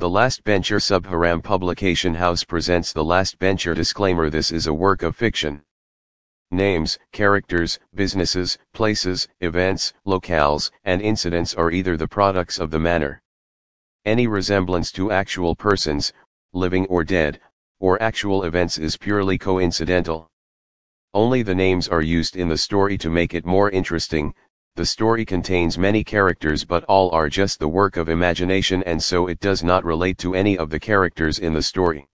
The Last Bencher Subharam Publication House presents The Last Bencher Disclaimer This is a work of fiction. Names, characters, businesses, places, events, locales, and incidents are either the products of the manner. Any resemblance to actual persons, living or dead, or actual events is purely coincidental. Only the names are used in the story to make it more interesting, the story contains many characters but all are just the work of imagination and so it does not relate to any of the characters in the story.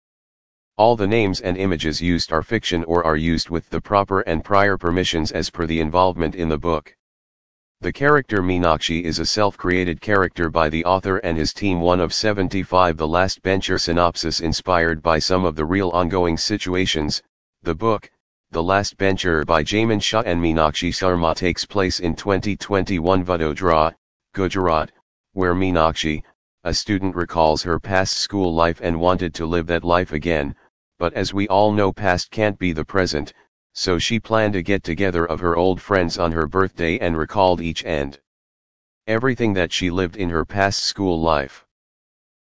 All the names and images used are fiction or are used with the proper and prior permissions as per the involvement in the book. The character Meenakshi is a self-created character by the author and his team one of 75 The Last Bencher synopsis inspired by some of the real ongoing situations, the book, the Last Bencher by Jaimin Shah and Meenakshi Sharma takes place in 2021 Vadodara, Gujarat, where Meenakshi, a student recalls her past school life and wanted to live that life again, but as we all know past can't be the present, so she planned a get-together of her old friends on her birthday and recalled each and everything that she lived in her past school life.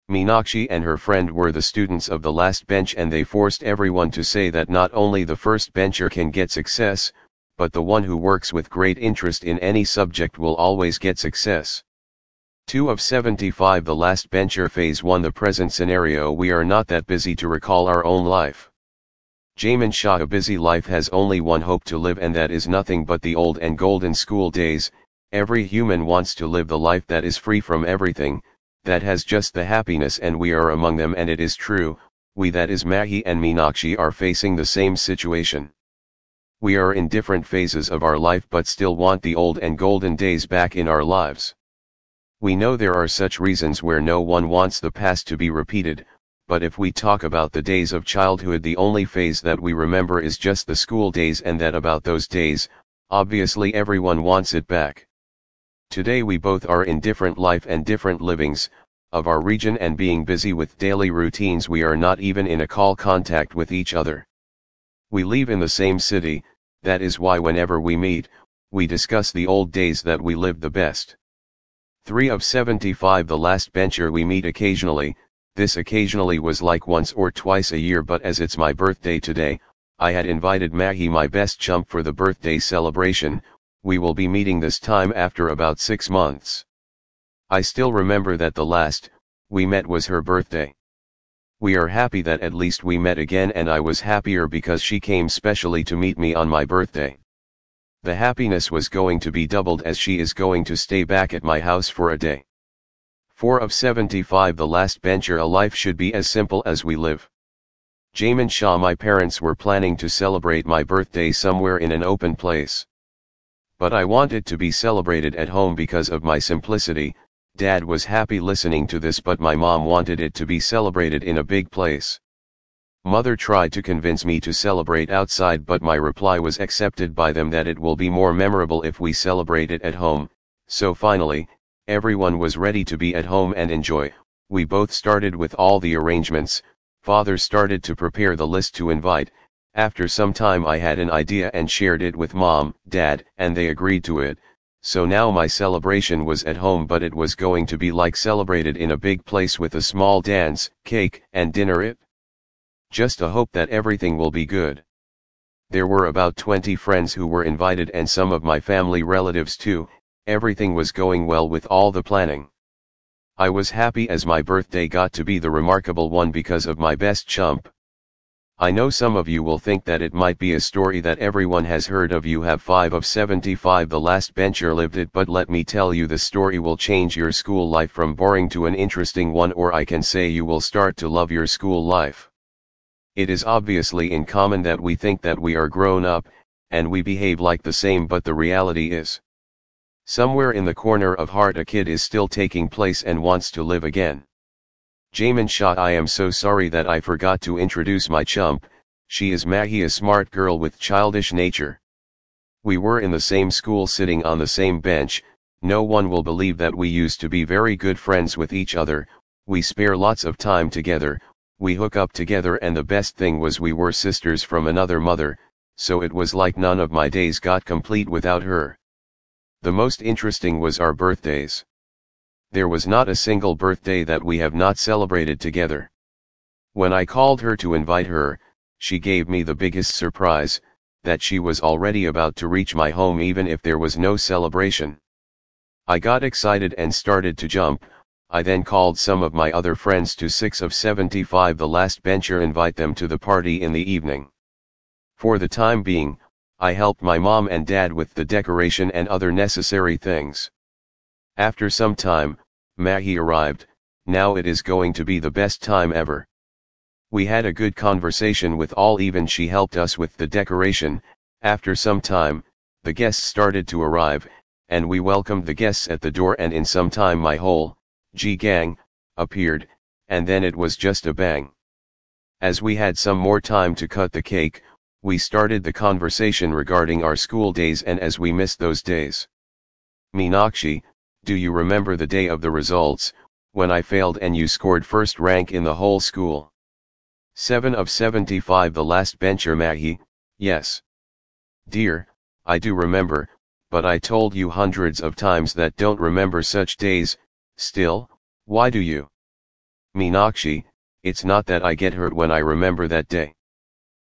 Meenakshi and her friend were the students of the last bench and they forced everyone to say that not only the first bencher can get success, but the one who works with great interest in any subject will always get success. 2 of 75 The last bencher phase 1 The present scenario we are not that busy to recall our own life. Jaimin Shah a busy life has only one hope to live and that is nothing but the old and golden school days, every human wants to live the life that is free from everything, that has just the happiness and we are among them and it is true, we that is Mahi and Meenakshi are facing the same situation. We are in different phases of our life but still want the old and golden days back in our lives. We know there are such reasons where no one wants the past to be repeated, but if we talk about the days of childhood the only phase that we remember is just the school days and that about those days, obviously everyone wants it back. Today we both are in different life and different livings, of our region and being busy with daily routines we are not even in a call contact with each other. We live in the same city, that is why whenever we meet, we discuss the old days that we lived the best. 3 of 75 The last bencher we meet occasionally, this occasionally was like once or twice a year but as it's my birthday today, I had invited Mahi my best chump for the birthday celebration, we will be meeting this time after about six months. I still remember that the last, we met was her birthday. We are happy that at least we met again and I was happier because she came specially to meet me on my birthday. The happiness was going to be doubled as she is going to stay back at my house for a day. 4 of 75 The last bencher a life should be as simple as we live. Jaimin Shah my parents were planning to celebrate my birthday somewhere in an open place. But I want it to be celebrated at home because of my simplicity, dad was happy listening to this but my mom wanted it to be celebrated in a big place. Mother tried to convince me to celebrate outside but my reply was accepted by them that it will be more memorable if we celebrate it at home, so finally, everyone was ready to be at home and enjoy, we both started with all the arrangements, father started to prepare the list to invite, after some time I had an idea and shared it with mom, dad, and they agreed to it, so now my celebration was at home but it was going to be like celebrated in a big place with a small dance, cake, and dinner it. Just a hope that everything will be good. There were about 20 friends who were invited and some of my family relatives too, everything was going well with all the planning. I was happy as my birthday got to be the remarkable one because of my best chump. I know some of you will think that it might be a story that everyone has heard of you have 5 of 75 the last bencher lived it but let me tell you the story will change your school life from boring to an interesting one or I can say you will start to love your school life. It is obviously in common that we think that we are grown up, and we behave like the same but the reality is. Somewhere in the corner of heart a kid is still taking place and wants to live again. Jaimin Shah I am so sorry that I forgot to introduce my chump, she is Mahi a smart girl with childish nature. We were in the same school sitting on the same bench, no one will believe that we used to be very good friends with each other, we spare lots of time together, we hook up together and the best thing was we were sisters from another mother, so it was like none of my days got complete without her. The most interesting was our birthdays. There was not a single birthday that we have not celebrated together. When I called her to invite her, she gave me the biggest surprise, that she was already about to reach my home even if there was no celebration. I got excited and started to jump, I then called some of my other friends to 6 of 75 the last bencher invite them to the party in the evening. For the time being, I helped my mom and dad with the decoration and other necessary things. After some time, Mahi arrived, now it is going to be the best time ever. We had a good conversation with all even she helped us with the decoration, after some time, the guests started to arrive, and we welcomed the guests at the door and in some time my whole, G gang, appeared, and then it was just a bang. As we had some more time to cut the cake, we started the conversation regarding our school days and as we missed those days. Meenakshi, do you remember the day of the results, when I failed and you scored first rank in the whole school? 7 of 75 The last bencher Mahi, yes. Dear, I do remember, but I told you hundreds of times that don't remember such days, still, why do you? Meenakshi, it's not that I get hurt when I remember that day.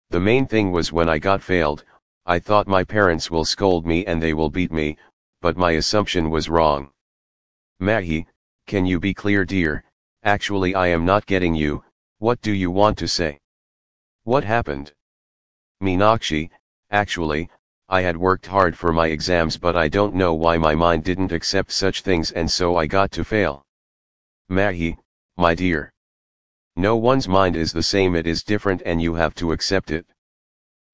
The main thing was when I got failed, I thought my parents will scold me and they will beat me, but my assumption was wrong. Mahi, can you be clear dear, actually I am not getting you, what do you want to say? What happened? Meenakshi, actually, I had worked hard for my exams but I don't know why my mind didn't accept such things and so I got to fail. Mahi, my dear. No one's mind is the same it is different and you have to accept it.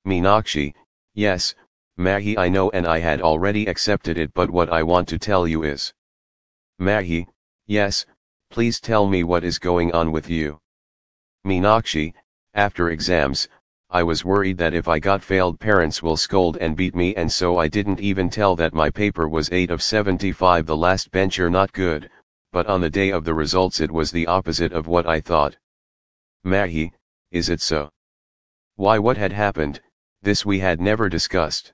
Meenakshi, yes, Mahi I know and I had already accepted it but what I want to tell you is. Mahi, yes, please tell me what is going on with you. Meenakshi, after exams, I was worried that if I got failed parents will scold and beat me and so I didn't even tell that my paper was 8 of 75 the last bencher not good, but on the day of the results it was the opposite of what I thought. Mahi, is it so? Why what had happened, this we had never discussed.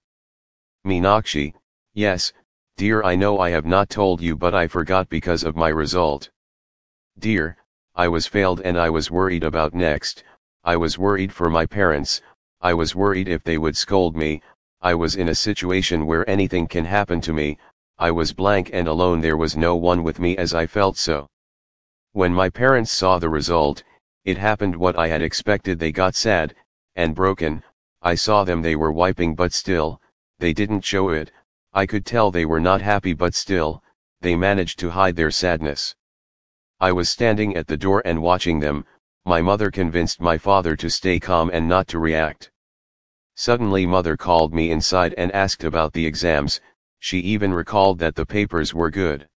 Meenakshi, yes, Dear I know I have not told you but I forgot because of my result. Dear, I was failed and I was worried about next, I was worried for my parents, I was worried if they would scold me, I was in a situation where anything can happen to me, I was blank and alone. There was no one with me as I felt so. When my parents saw the result, it happened what I had expected. They got sad, and broken, I saw them. They were wiping but still, they didn't show it, I could tell they were not happy but still, they managed to hide their sadness. I was standing at the door and watching them, my mother convinced my father to stay calm and not to react. Suddenly mother called me inside and asked about the exams, she even recalled that the papers were good.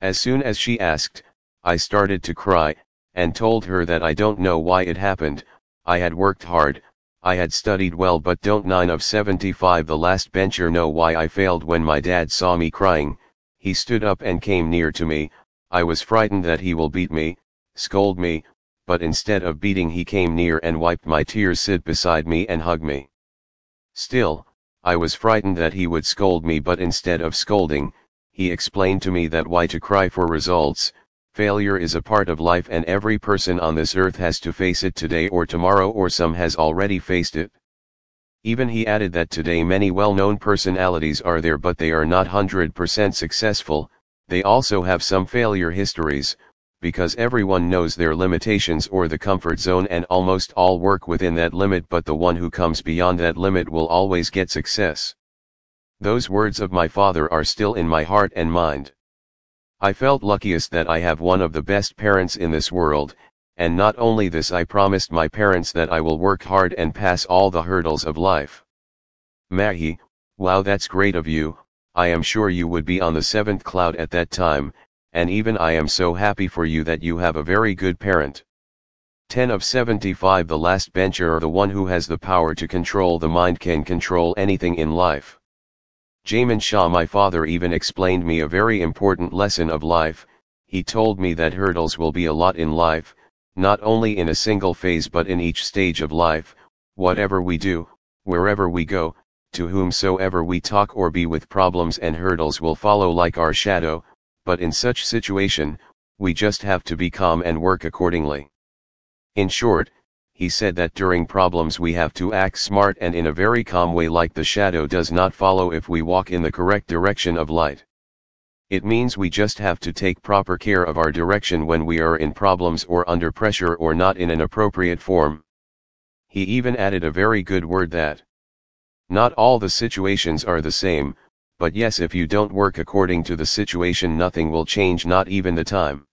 As soon as she asked, I started to cry, and told her that I don't know why it happened, I had worked hard, I had studied well but don't 9 of 75 the last bencher know why I failed when my dad saw me crying, he stood up and came near to me, I was frightened that he will beat me, scold me, but instead of beating he came near and wiped my tears sit beside me and hug me. Still, I was frightened that he would scold me but instead of scolding, he explained to me that why to cry for results, Failure is a part of life and every person on this earth has to face it today or tomorrow or some has already faced it. Even he added that today many well-known personalities are there but they are not 100% successful, they also have some failure histories, because everyone knows their limitations or the comfort zone and almost all work within that limit but the one who comes beyond that limit will always get success. Those words of my father are still in my heart and mind. I felt luckiest that I have one of the best parents in this world, and not only this I promised my parents that I will work hard and pass all the hurdles of life. Mahi, wow that's great of you, I am sure you would be on the seventh cloud at that time, and even I am so happy for you that you have a very good parent. 10 of 75 The last bencher or the one who has the power to control the mind can control anything in life. Jaimin Shah my father even explained me a very important lesson of life, he told me that hurdles will be a lot in life, not only in a single phase but in each stage of life, whatever we do, wherever we go, to whomsoever we talk or be with problems and hurdles will follow like our shadow, but in such situation, we just have to be calm and work accordingly. In short, he said that during problems we have to act smart and in a very calm way like the shadow does not follow if we walk in the correct direction of light. It means we just have to take proper care of our direction when we are in problems or under pressure or not in an appropriate form. He even added a very good word that not all the situations are the same, but yes if you don't work according to the situation nothing will change not even the time.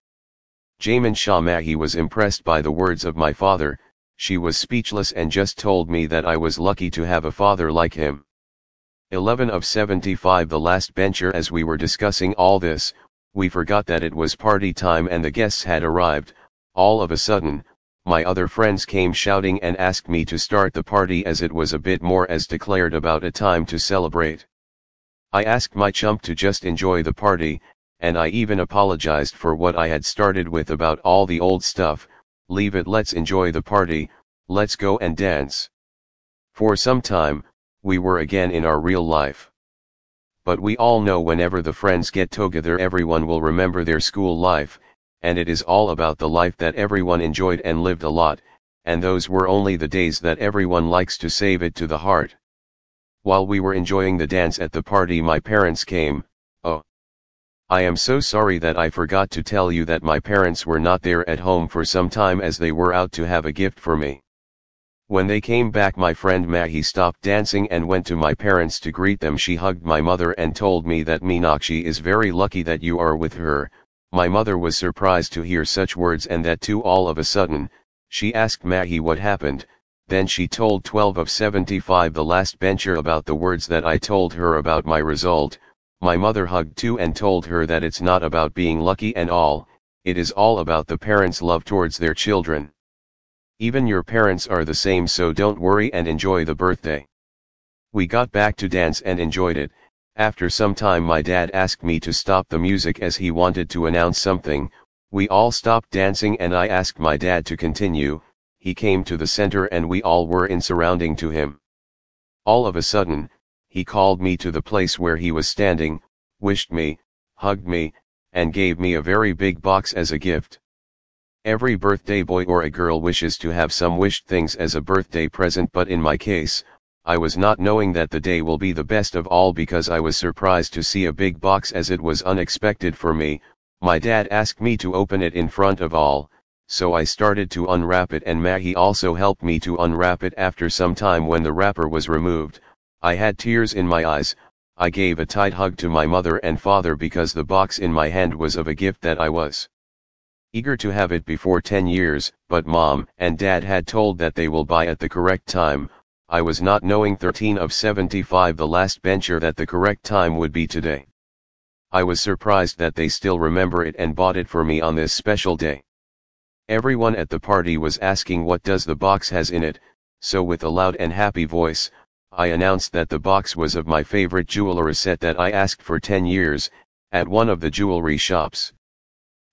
Jaimin Shah Mahi was impressed by the words of my father, she was speechless and just told me that I was lucky to have a father like him. 11 of 75 The last bencher as we were discussing all this, we forgot that it was party time and the guests had arrived, all of a sudden, my other friends came shouting and asked me to start the party as it was a bit more as declared about a time to celebrate. I asked my chump to just enjoy the party, and I even apologized for what I had started with about all the old stuff, leave it let's enjoy the party, let's go and dance. For some time, we were again in our real life. But we all know whenever the friends get together everyone will remember their school life, and it is all about the life that everyone enjoyed and lived a lot, and those were only the days that everyone likes to save it to the heart. While we were enjoying the dance at the party my parents came, oh. I am so sorry that I forgot to tell you that my parents were not there at home for some time as they were out to have a gift for me. When they came back my friend Mahi stopped dancing and went to my parents to greet them. She hugged my mother and told me that Meenakshi is very lucky that you are with her, my mother was surprised to hear such words and that too all of a sudden, she asked Mahi what happened, then she told 12 of 75 the last bencher about the words that I told her about my result, my mother hugged too and told her that it's not about being lucky and all, it is all about the parents' love towards their children. Even your parents are the same so don't worry and enjoy the birthday. We got back to dance and enjoyed it, after some time my dad asked me to stop the music as he wanted to announce something, we all stopped dancing and I asked my dad to continue, he came to the center and we all were in surrounding to him. All of a sudden, he called me to the place where he was standing, wished me, hugged me, and gave me a very big box as a gift. Every birthday boy or a girl wishes to have some wished things as a birthday present but in my case, I was not knowing that the day will be the best of all because I was surprised to see a big box as it was unexpected for me, my dad asked me to open it in front of all, so I started to unwrap it and Mahi also helped me to unwrap it after some time when the wrapper was removed, I had tears in my eyes, I gave a tight hug to my mother and father because the box in my hand was of a gift that I was eager to have it before 10 years, but mom and dad had told that they will buy at the correct time, I was not knowing 13 of 75 the last bencher that the correct time would be today. I was surprised that they still remember it and bought it for me on this special day. Everyone at the party was asking what does the box has in it, so with a loud and happy voice, I announced that the box was of my favorite jewelry set that I asked for 10 years, at one of the jewelry shops.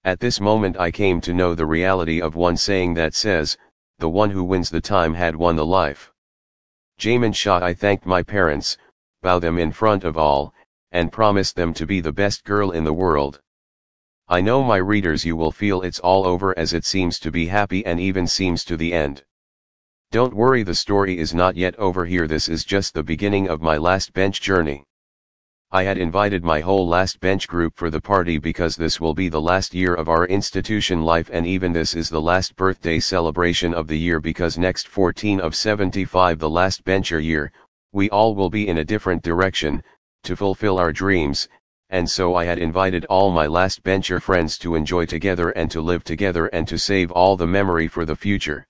At this moment I came to know the reality of one saying that says, the one who wins the time had won the life. Jaimin Shah I thanked my parents, bow them in front of all, and promised them to be the best girl in the world. I know my readers you will feel it's all over as it seems to be happy and even seems to the end. Don't worry the story is not yet over here this is just the beginning of my last bench journey. I had invited my whole last bench group for the party because this will be the last year of our institution life and even this is the last birthday celebration of the year because next 14 of 75 the last bencher year, we all will be in a different direction, to fulfill our dreams, and so I had invited all my last bencher friends to enjoy together and to live together and to save all the memory for the future.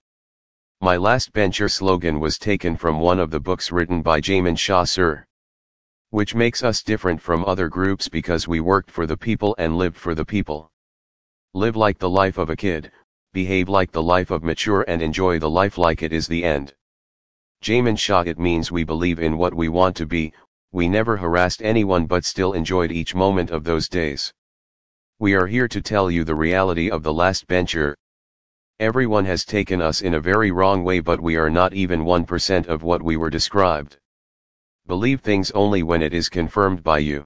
My last bencher slogan was taken from one of the books written by Jaimin Shah Sir. Which makes us different from other groups because we worked for the people and lived for the people. Live like the life of a kid, behave like the life of mature and enjoy the life like it is the end. Jaimin Shah it means we believe in what we want to be, we never harassed anyone but still enjoyed each moment of those days. We are here to tell you the reality of the last bencher, Everyone has taken us in a very wrong way but we are not even 1% of what we were described. Believe things only when it is confirmed by you.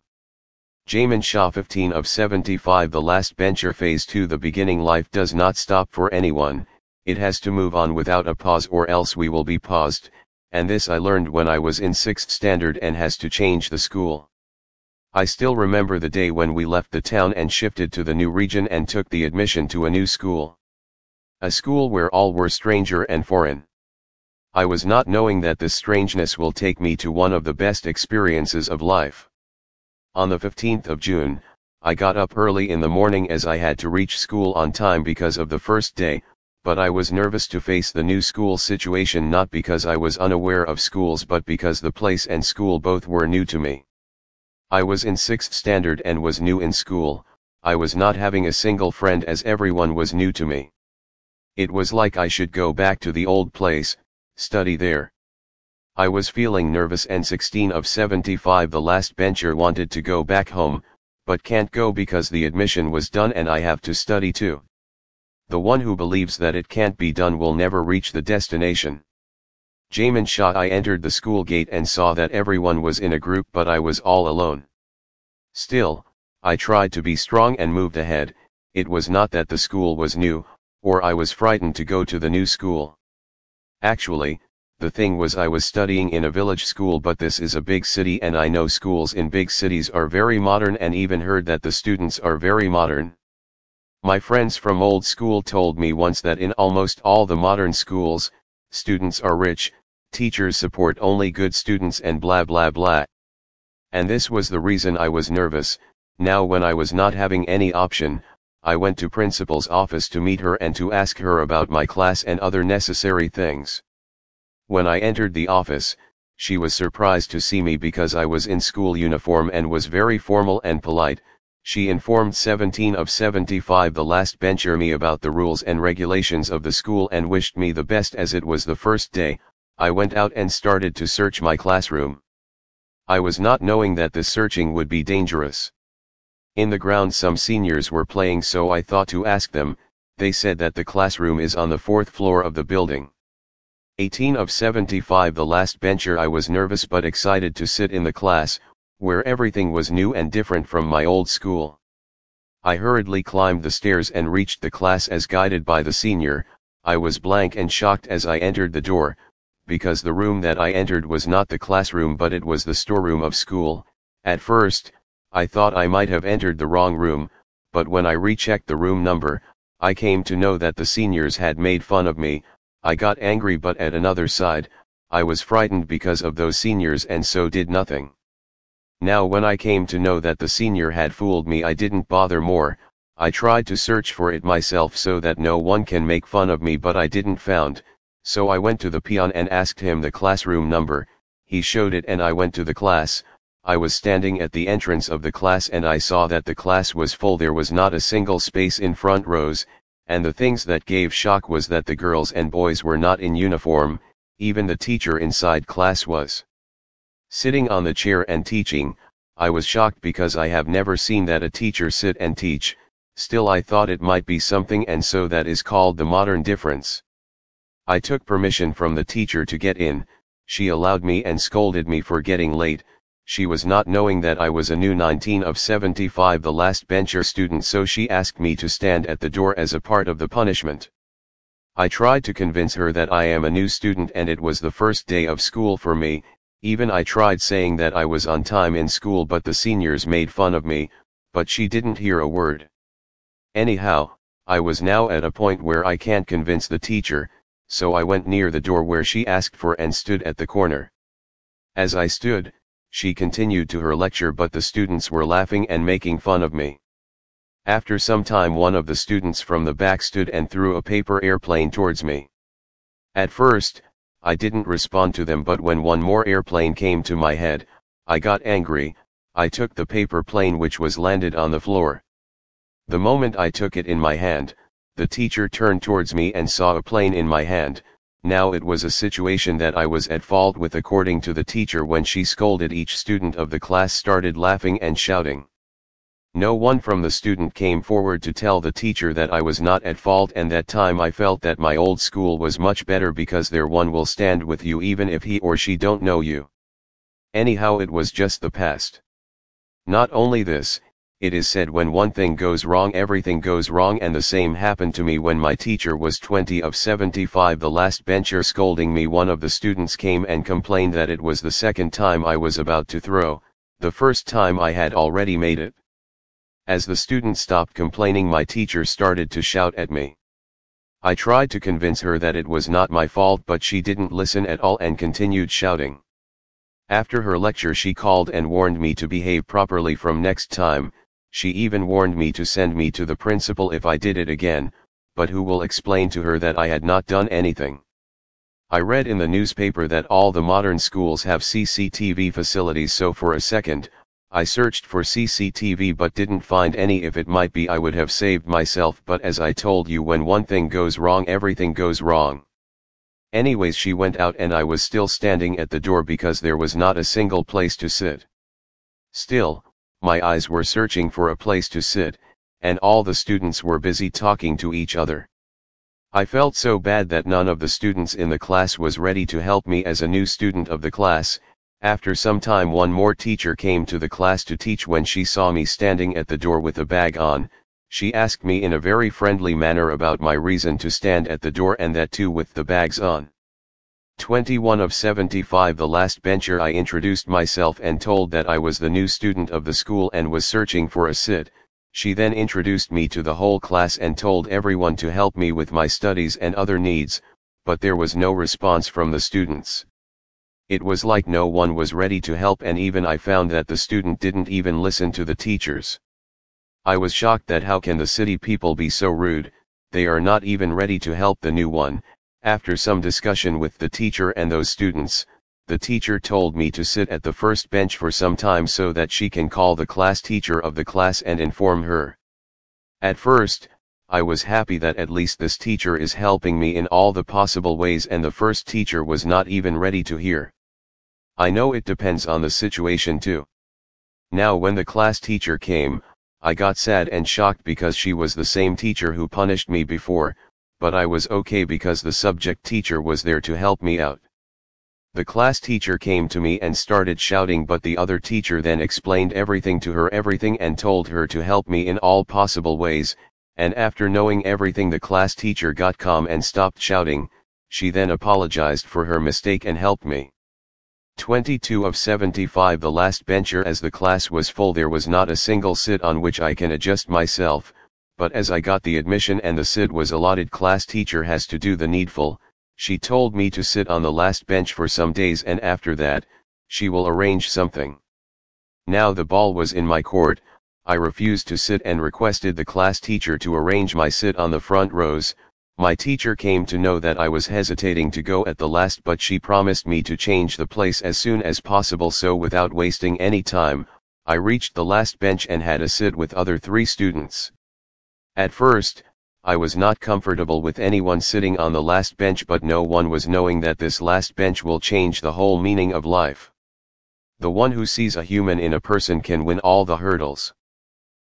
Jaimin Shah 15 of 75 The last bencher phase 2 The beginning life does not stop for anyone, it has to move on without a pause or else we will be paused, and this I learned when I was in 6th standard and has to change the school. I still remember the day when we left the town and shifted to the new region and took the admission to a new school. A school where all were stranger and foreign. I was not knowing that this strangeness will take me to one of the best experiences of life. On the 15th of June, I got up early in the morning as I had to reach school on time because of the first day, but I was nervous to face the new school situation not because I was unaware of schools but because the place and school both were new to me. I was in 6th standard and was new in school, I was not having a single friend as everyone was new to me. It was like I should go back to the old place, study there. I was feeling nervous and 16 of 75 the last bencher wanted to go back home, but can't go because the admission was done and I have to study too. The one who believes that it can't be done will never reach the destination. Jaimin Shah I entered the school gate and saw that everyone was in a group but I was all alone. Still, I tried to be strong and moved ahead, it was not that the school was new, or I was frightened to go to the new school. Actually, the thing was I was studying in a village school but this is a big city and I know schools in big cities are very modern and even heard that the students are very modern. My friends from old school told me once that in almost all the modern schools, students are rich, teachers support only good students and blah blah blah. And this was the reason I was nervous, now when I was not having any option, I went to principal's office to meet her and to ask her about my class and other necessary things. When I entered the office, she was surprised to see me because I was in school uniform and was very formal and polite. She informed 17 of 75 the last bencher me about the rules and regulations of the school and wished me the best as it was the first day. I went out and started to search my classroom. I was not knowing that this searching would be dangerous. In the ground some seniors were playing so I thought to ask them, they said that the classroom is on the fourth floor of the building. 18 of 75 The last bencher I was nervous but excited to sit in the class, where everything was new and different from my old school. I hurriedly climbed the stairs and reached the class as guided by the senior, I was blank and shocked as I entered the door, because the room that I entered was not the classroom but it was the storeroom of school, at first, I thought I might have entered the wrong room, but when I rechecked the room number, I came to know that the seniors had made fun of me, I got angry but at another side, I was frightened because of those seniors and so did nothing. Now when I came to know that the senior had fooled me I didn't bother more, I tried to search for it myself so that no one can make fun of me but I didn't found, so I went to the peon and asked him the classroom number, he showed it and I went to the class, I was standing at the entrance of the class and I saw that the class was full there was not a single space in front rows, and the things that gave shock was that the girls and boys were not in uniform, even the teacher inside class was. Sitting on the chair and teaching, I was shocked because I have never seen that a teacher sit and teach, still I thought it might be something and so that is called the modern difference. I took permission from the teacher to get in, she allowed me and scolded me for getting late, she was not knowing that I was a new 19 of 75 the last bencher student so she asked me to stand at the door as a part of the punishment. I tried to convince her that I am a new student and it was the first day of school for me, even I tried saying that I was on time in school but the seniors made fun of me, but she didn't hear a word. Anyhow, I was now at a point where I can't convince the teacher, so I went near the door where she asked for and stood at the corner. As I stood, she continued to her lecture but the students were laughing and making fun of me. After some time one of the students from the back stood and threw a paper airplane towards me. At first, I didn't respond to them but when one more airplane came to my head, I got angry, I took the paper plane which was landed on the floor. The moment I took it in my hand, the teacher turned towards me and saw a plane in my hand, now it was a situation that I was at fault with according to the teacher when she scolded each student of the class started laughing and shouting. No one from the student came forward to tell the teacher that I was not at fault and that time I felt that my old school was much better because there one will stand with you even if he or she don't know you. Anyhow it was just the past. Not only this, it is said when one thing goes wrong everything goes wrong and the same happened to me when my teacher was 20 of 75 the last bencher scolding me one of the students came and complained that it was the second time I was about to throw, the first time I had already made it. As the student stopped complaining my teacher started to shout at me. I tried to convince her that it was not my fault but she didn't listen at all and continued shouting. After her lecture she called and warned me to behave properly from next time, she even warned me to send me to the principal if I did it again, but who will explain to her that I had not done anything. I read in the newspaper that all the modern schools have CCTV facilities so for a second, I searched for CCTV but didn't find any if it might be I would have saved myself but as I told you when one thing goes wrong everything goes wrong. Anyways she went out and I was still standing at the door because there was not a single place to sit. Still, my eyes were searching for a place to sit, and all the students were busy talking to each other. I felt so bad that none of the students in the class was ready to help me as a new student of the class. After some time one more teacher came to the class to teach when she saw me standing at the door with a bag on, she asked me in a very friendly manner about my reason to stand at the door and that too with the bags on. 21 of 75 The last bencher I introduced myself and told that I was the new student of the school and was searching for a sit, she then introduced me to the whole class and told everyone to help me with my studies and other needs, but there was no response from the students. It was like no one was ready to help and even I found that the student didn't even listen to the teachers. I was shocked that how can the city people be so rude, they are not even ready to help the new one, after some discussion with the teacher and those students, the teacher told me to sit at the first bench for some time so that she can call the class teacher of the class and inform her. At first, I was happy that at least this teacher is helping me in all the possible ways and the first teacher was not even ready to hear. I know it depends on the situation too. Now when the class teacher came, I got sad and shocked because she was the same teacher who punished me before, but I was okay because the subject teacher was there to help me out. The class teacher came to me and started shouting but the other teacher then explained everything to her everything and told her to help me in all possible ways, and after knowing everything the class teacher got calm and stopped shouting, she then apologized for her mistake and helped me. 22 of 75 The last bencher as the class was full there was not a single sit on which I can adjust myself, but as I got the admission and the SID was allotted class teacher has to do the needful, she told me to sit on the last bench for some days and after that, she will arrange something. Now the ball was in my court, I refused to sit and requested the class teacher to arrange my sit on the front rows, my teacher came to know that I was hesitating to go at the last but she promised me to change the place as soon as possible so without wasting any time, I reached the last bench and had a sit with other three students. At first, I was not comfortable with anyone sitting on the last bench but no one was knowing that this last bench will change the whole meaning of life. The one who sees a human in a person can win all the hurdles.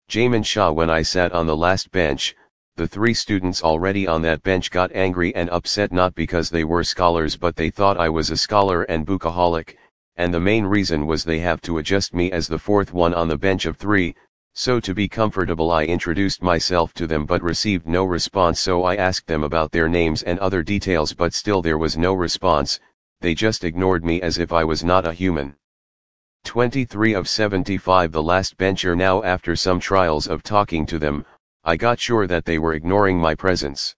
Jaimin Shah when I sat on the last bench, the three students already on that bench got angry and upset not because they were scholars but they thought I was a scholar and bookaholic, and the main reason was they have to adjust me as the fourth one on the bench of three, so to be comfortable I introduced myself to them but received no response so I asked them about their names and other details but still there was no response, they just ignored me as if I was not a human. 23 of 75 The last bencher now after some trials of talking to them, I got sure that they were ignoring my presence.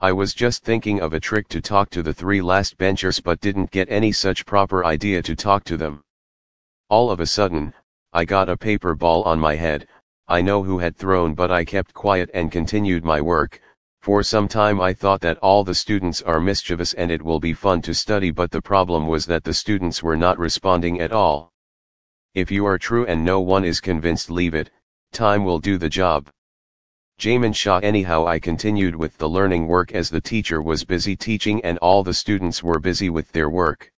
I was just thinking of a trick to talk to the three last benchers but didn't get any such proper idea to talk to them. All of a sudden, I got a paper ball on my head, I know who had thrown but I kept quiet and continued my work, for some time I thought that all the students are mischievous and it will be fun to study but the problem was that the students were not responding at all. If you are true and no one is convinced leave it, time will do the job. Jaimin Shah anyhow I continued with the learning work as the teacher was busy teaching and all the students were busy with their work.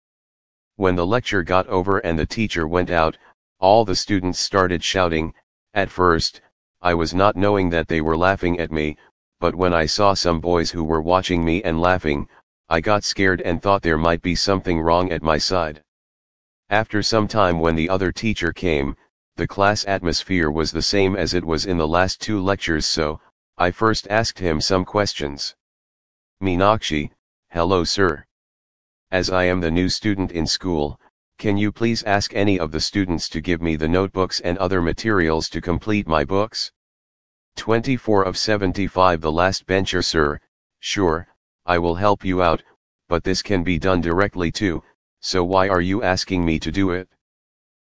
When the lecture got over and the teacher went out, all the students started shouting, at first, I was not knowing that they were laughing at me, but when I saw some boys who were watching me and laughing, I got scared and thought there might be something wrong at my side. After some time when the other teacher came, The class atmosphere was the same as it was in the last two lectures so, I first asked him some questions. Meenakshi, hello sir. As I am the new student in school, can you please ask any of the students to give me the notebooks and other materials to complete my books? 24 of 75 The last bencher sir, sure, I will help you out, but this can be done directly too, so why are you asking me to do it?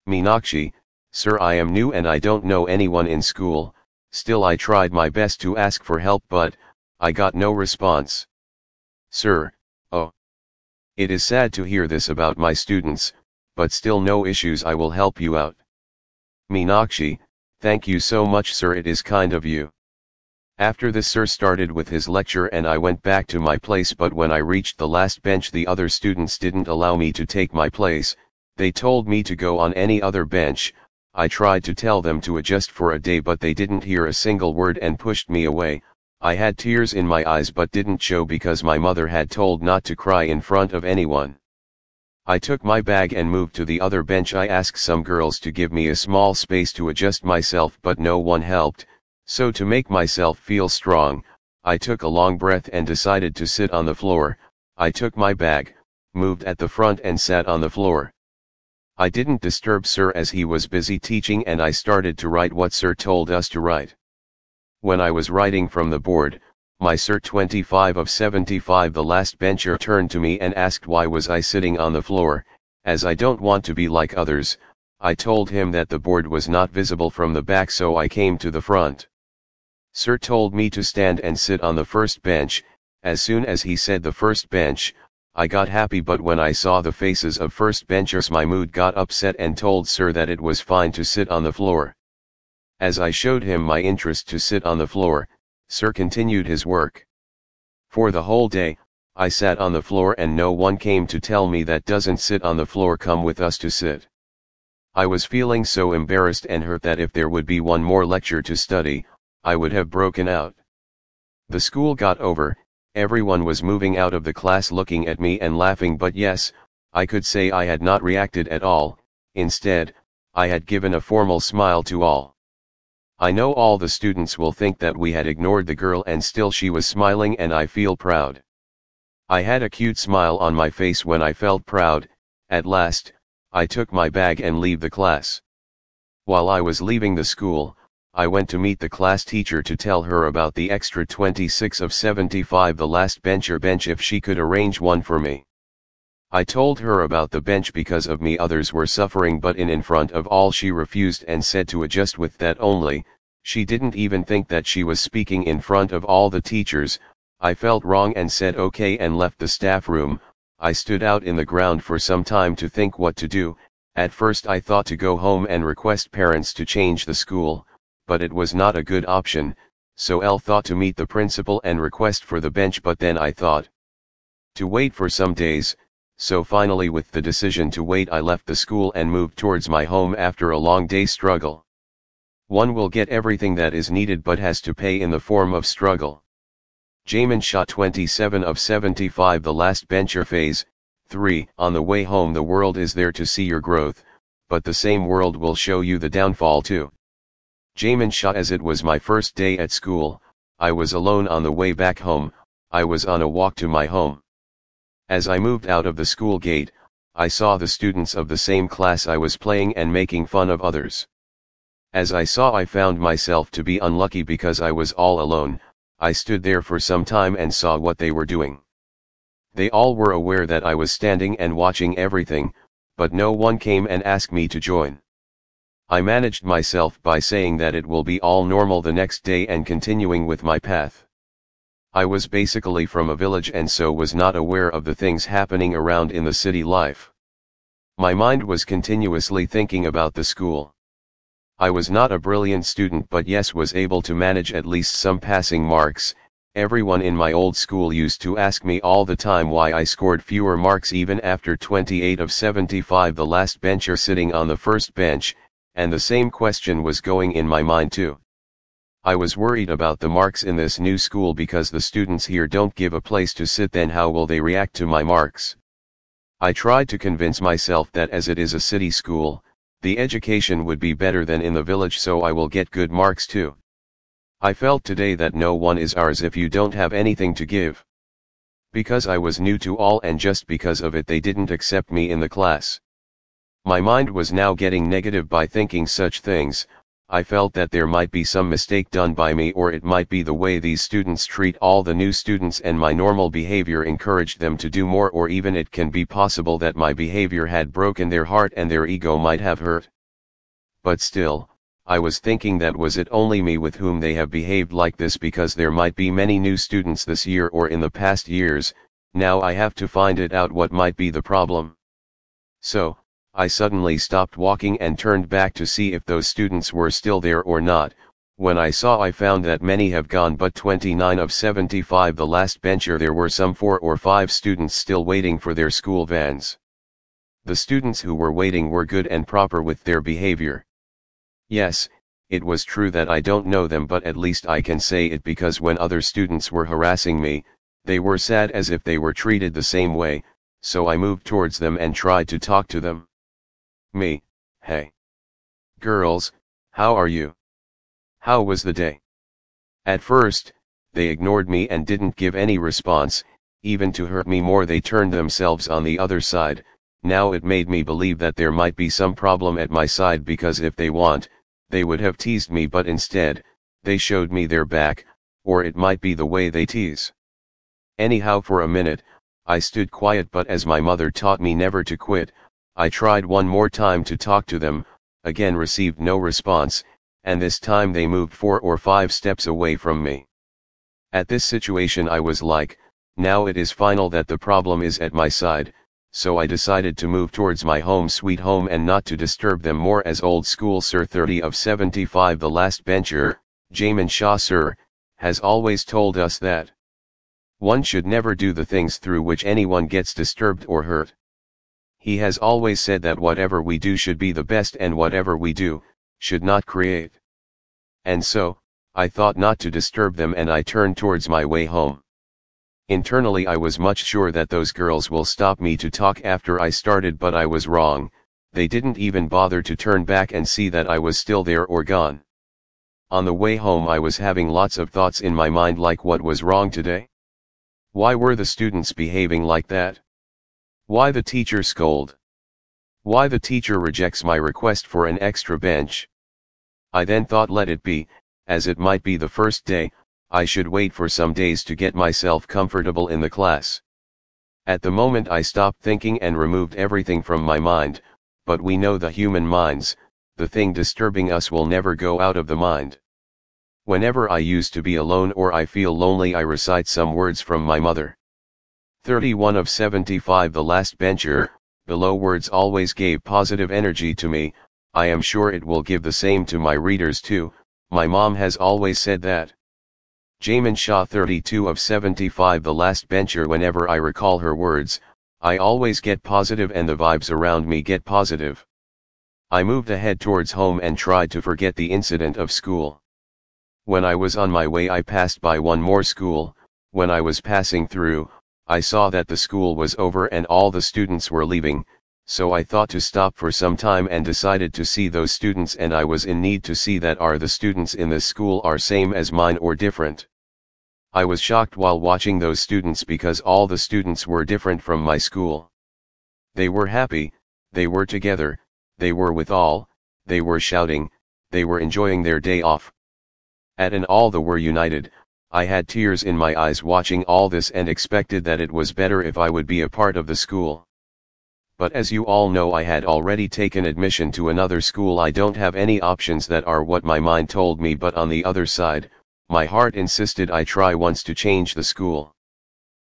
Meenakshi, sir I am new and I don't know anyone in school, still I tried my best to ask for help but, I got no response. Sir, oh. It is sad to hear this about my students, but still no issues I will help you out. Meenakshi, thank you so much sir it is kind of you. After this sir started with his lecture and I went back to my place but when I reached the last bench the other students didn't allow me to take my place, they told me to go on any other bench, I tried to tell them to adjust for a day but they didn't hear a single word and pushed me away, I had tears in my eyes but didn't show because my mother had told not to cry in front of anyone. I took my bag and moved to the other bench I asked some girls to give me a small space to adjust myself but no one helped, so to make myself feel strong, I took a long breath and decided to sit on the floor, I took my bag, moved at the front and sat on the floor. I didn't disturb sir as he was busy teaching and I started to write what sir told us to write. When I was writing from the board, my sir 25 of 75 the last bencher turned to me and asked why was I sitting on the floor, as I don't want to be like others, I told him that the board was not visible from the back so I came to the front. Sir told me to stand and sit on the first bench, as soon as he said the first bench, I got happy but when I saw the faces of first benchers my mood got upset and told sir that it was fine to sit on the floor. As I showed him my interest to sit on the floor, Sir continued his work. For the whole day, I sat on the floor and no one came to tell me that doesn't sit on the floor come with us to sit. I was feeling so embarrassed and hurt that if there would be one more lecture to study, I would have broken out. The school got over, everyone was moving out of the class looking at me and laughing but yes, I could say I had not reacted at all, instead, I had given a formal smile to all. I know all the students will think that we had ignored the girl and still she was smiling and I feel proud. I had a cute smile on my face when I felt proud, at last, I took my bag and leave the class. While I was leaving the school, I went to meet the class teacher to tell her about the extra 26 of 75 the last bencher bench if she could arrange one for me. I told her about the bench because of me others were suffering but in in front of all she refused and said to adjust with that only, she didn't even think that she was speaking in front of all the teachers, I felt wrong and said okay and left the staff room, I stood out in the ground for some time to think what to do, at first I thought to go home and request parents to change the school, but it was not a good option, so L thought to meet the principal and request for the bench but then I thought to wait for some days, so finally with the decision to wait I left the school and moved towards my home after a long day struggle. One will get everything that is needed but has to pay in the form of struggle. Jaimin Shah 27 of 75 the last bencher phase, 3. On the way home the world is there to see your growth, but the same world will show you the downfall too. Jaimin Shah as it was my first day at school, I was alone on the way back home, I was on a walk to my home. As I moved out of the school gate, I saw the students of the same class I was playing and making fun of others. As I saw I found myself to be unlucky because I was all alone, I stood there for some time and saw what they were doing. They all were aware that I was standing and watching everything, but no one came and asked me to join. I managed myself by saying that it will be all normal the next day and continuing with my path. I was basically from a village and so was not aware of the things happening around in the city life. My mind was continuously thinking about the school. I was not a brilliant student but yes was able to manage at least some passing marks, everyone in my old school used to ask me all the time why I scored fewer marks even after 28 of 75 the last bencher sitting on the first bench, and the same question was going in my mind too. I was worried about the marks in this new school because the students here don't give a place to sit then how will they react to my marks. I tried to convince myself that as it is a city school, The education would be better than in the village so I will get good marks too. I felt today that no one is ours if you don't have anything to give. Because I was new to all and just because of it they didn't accept me in the class. My mind was now getting negative by thinking such things, I felt that there might be some mistake done by me or it might be the way these students treat all the new students and my normal behavior encouraged them to do more or even it can be possible that my behavior had broken their heart and their ego might have hurt. But still, I was thinking that was it only me with whom they have behaved like this because there might be many new students this year or in the past years, now I have to find it out what might be the problem. So, I suddenly stopped walking and turned back to see if those students were still there or not, when I saw I found that many have gone but 29 of 75 the last bencher there were some 4 or 5 students still waiting for their school vans. The students who were waiting were good and proper with their behavior. Yes, it was true that I don't know them but at least I can say it because when other students were harassing me, they were sad as if they were treated the same way, so I moved towards them and tried to talk to them. Me, hey. Girls, how are you? How was the day? At first, they ignored me and didn't give any response, even to hurt me more they turned themselves on the other side, now it made me believe that there might be some problem at my side because if they want, they would have teased me but instead, they showed me their back, or it might be the way they tease. Anyhow for a minute, I stood quiet but as my mother taught me never to quit, I tried one more time to talk to them, again received no response, and this time they moved four or five steps away from me. At this situation I was like, now it is final that the problem is at my side, so I decided to move towards my home sweet home and not to disturb them more as old school Sir 30 of 75 the last bencher, Jaimin Shah Sir, has always told us that one should never do the things through which anyone gets disturbed or hurt. He has always said that whatever we do should be the best and whatever we do, should not create. And so, I thought not to disturb them and I turned towards my way home. Internally I was much sure that those girls will stop me to talk after I started but I was wrong, they didn't even bother to turn back and see that I was still there or gone. On the way home I was having lots of thoughts in my mind like what was wrong today? Why were the students behaving like that? Why the teacher scold? Why the teacher rejects my request for an extra bench? I then thought let it be, as it might be the first day, I should wait for some days to get myself comfortable in the class. At the moment I stopped thinking and removed everything from my mind, but we know the human minds, the thing disturbing us will never go out of the mind. Whenever I used to be alone or I feel lonely I recite some words from my mother. 31 of 75 The last bencher, below words always gave positive energy to me, I am sure it will give the same to my readers too, my mom has always said that. Jaimin Shah 32 of 75 The last bencher whenever I recall her words, I always get positive and the vibes around me get positive. I moved ahead towards home and tried to forget the incident of school. When I was on my way I passed by one more school, when I was passing through, I saw that the school was over and all the students were leaving, so I thought to stop for some time and decided to see those students and I was in need to see that are the students in this school are same as mine or different. I was shocked while watching those students because all the students were different from my school. They were happy, they were together, they were with all, they were shouting, they were enjoying their day off. At and all the were united, I had tears in my eyes watching all this and expected that it was better if I would be a part of the school. But as you all know I had already taken admission to another school I don't have any options that are what my mind told me but on the other side, my heart insisted I try once to change the school.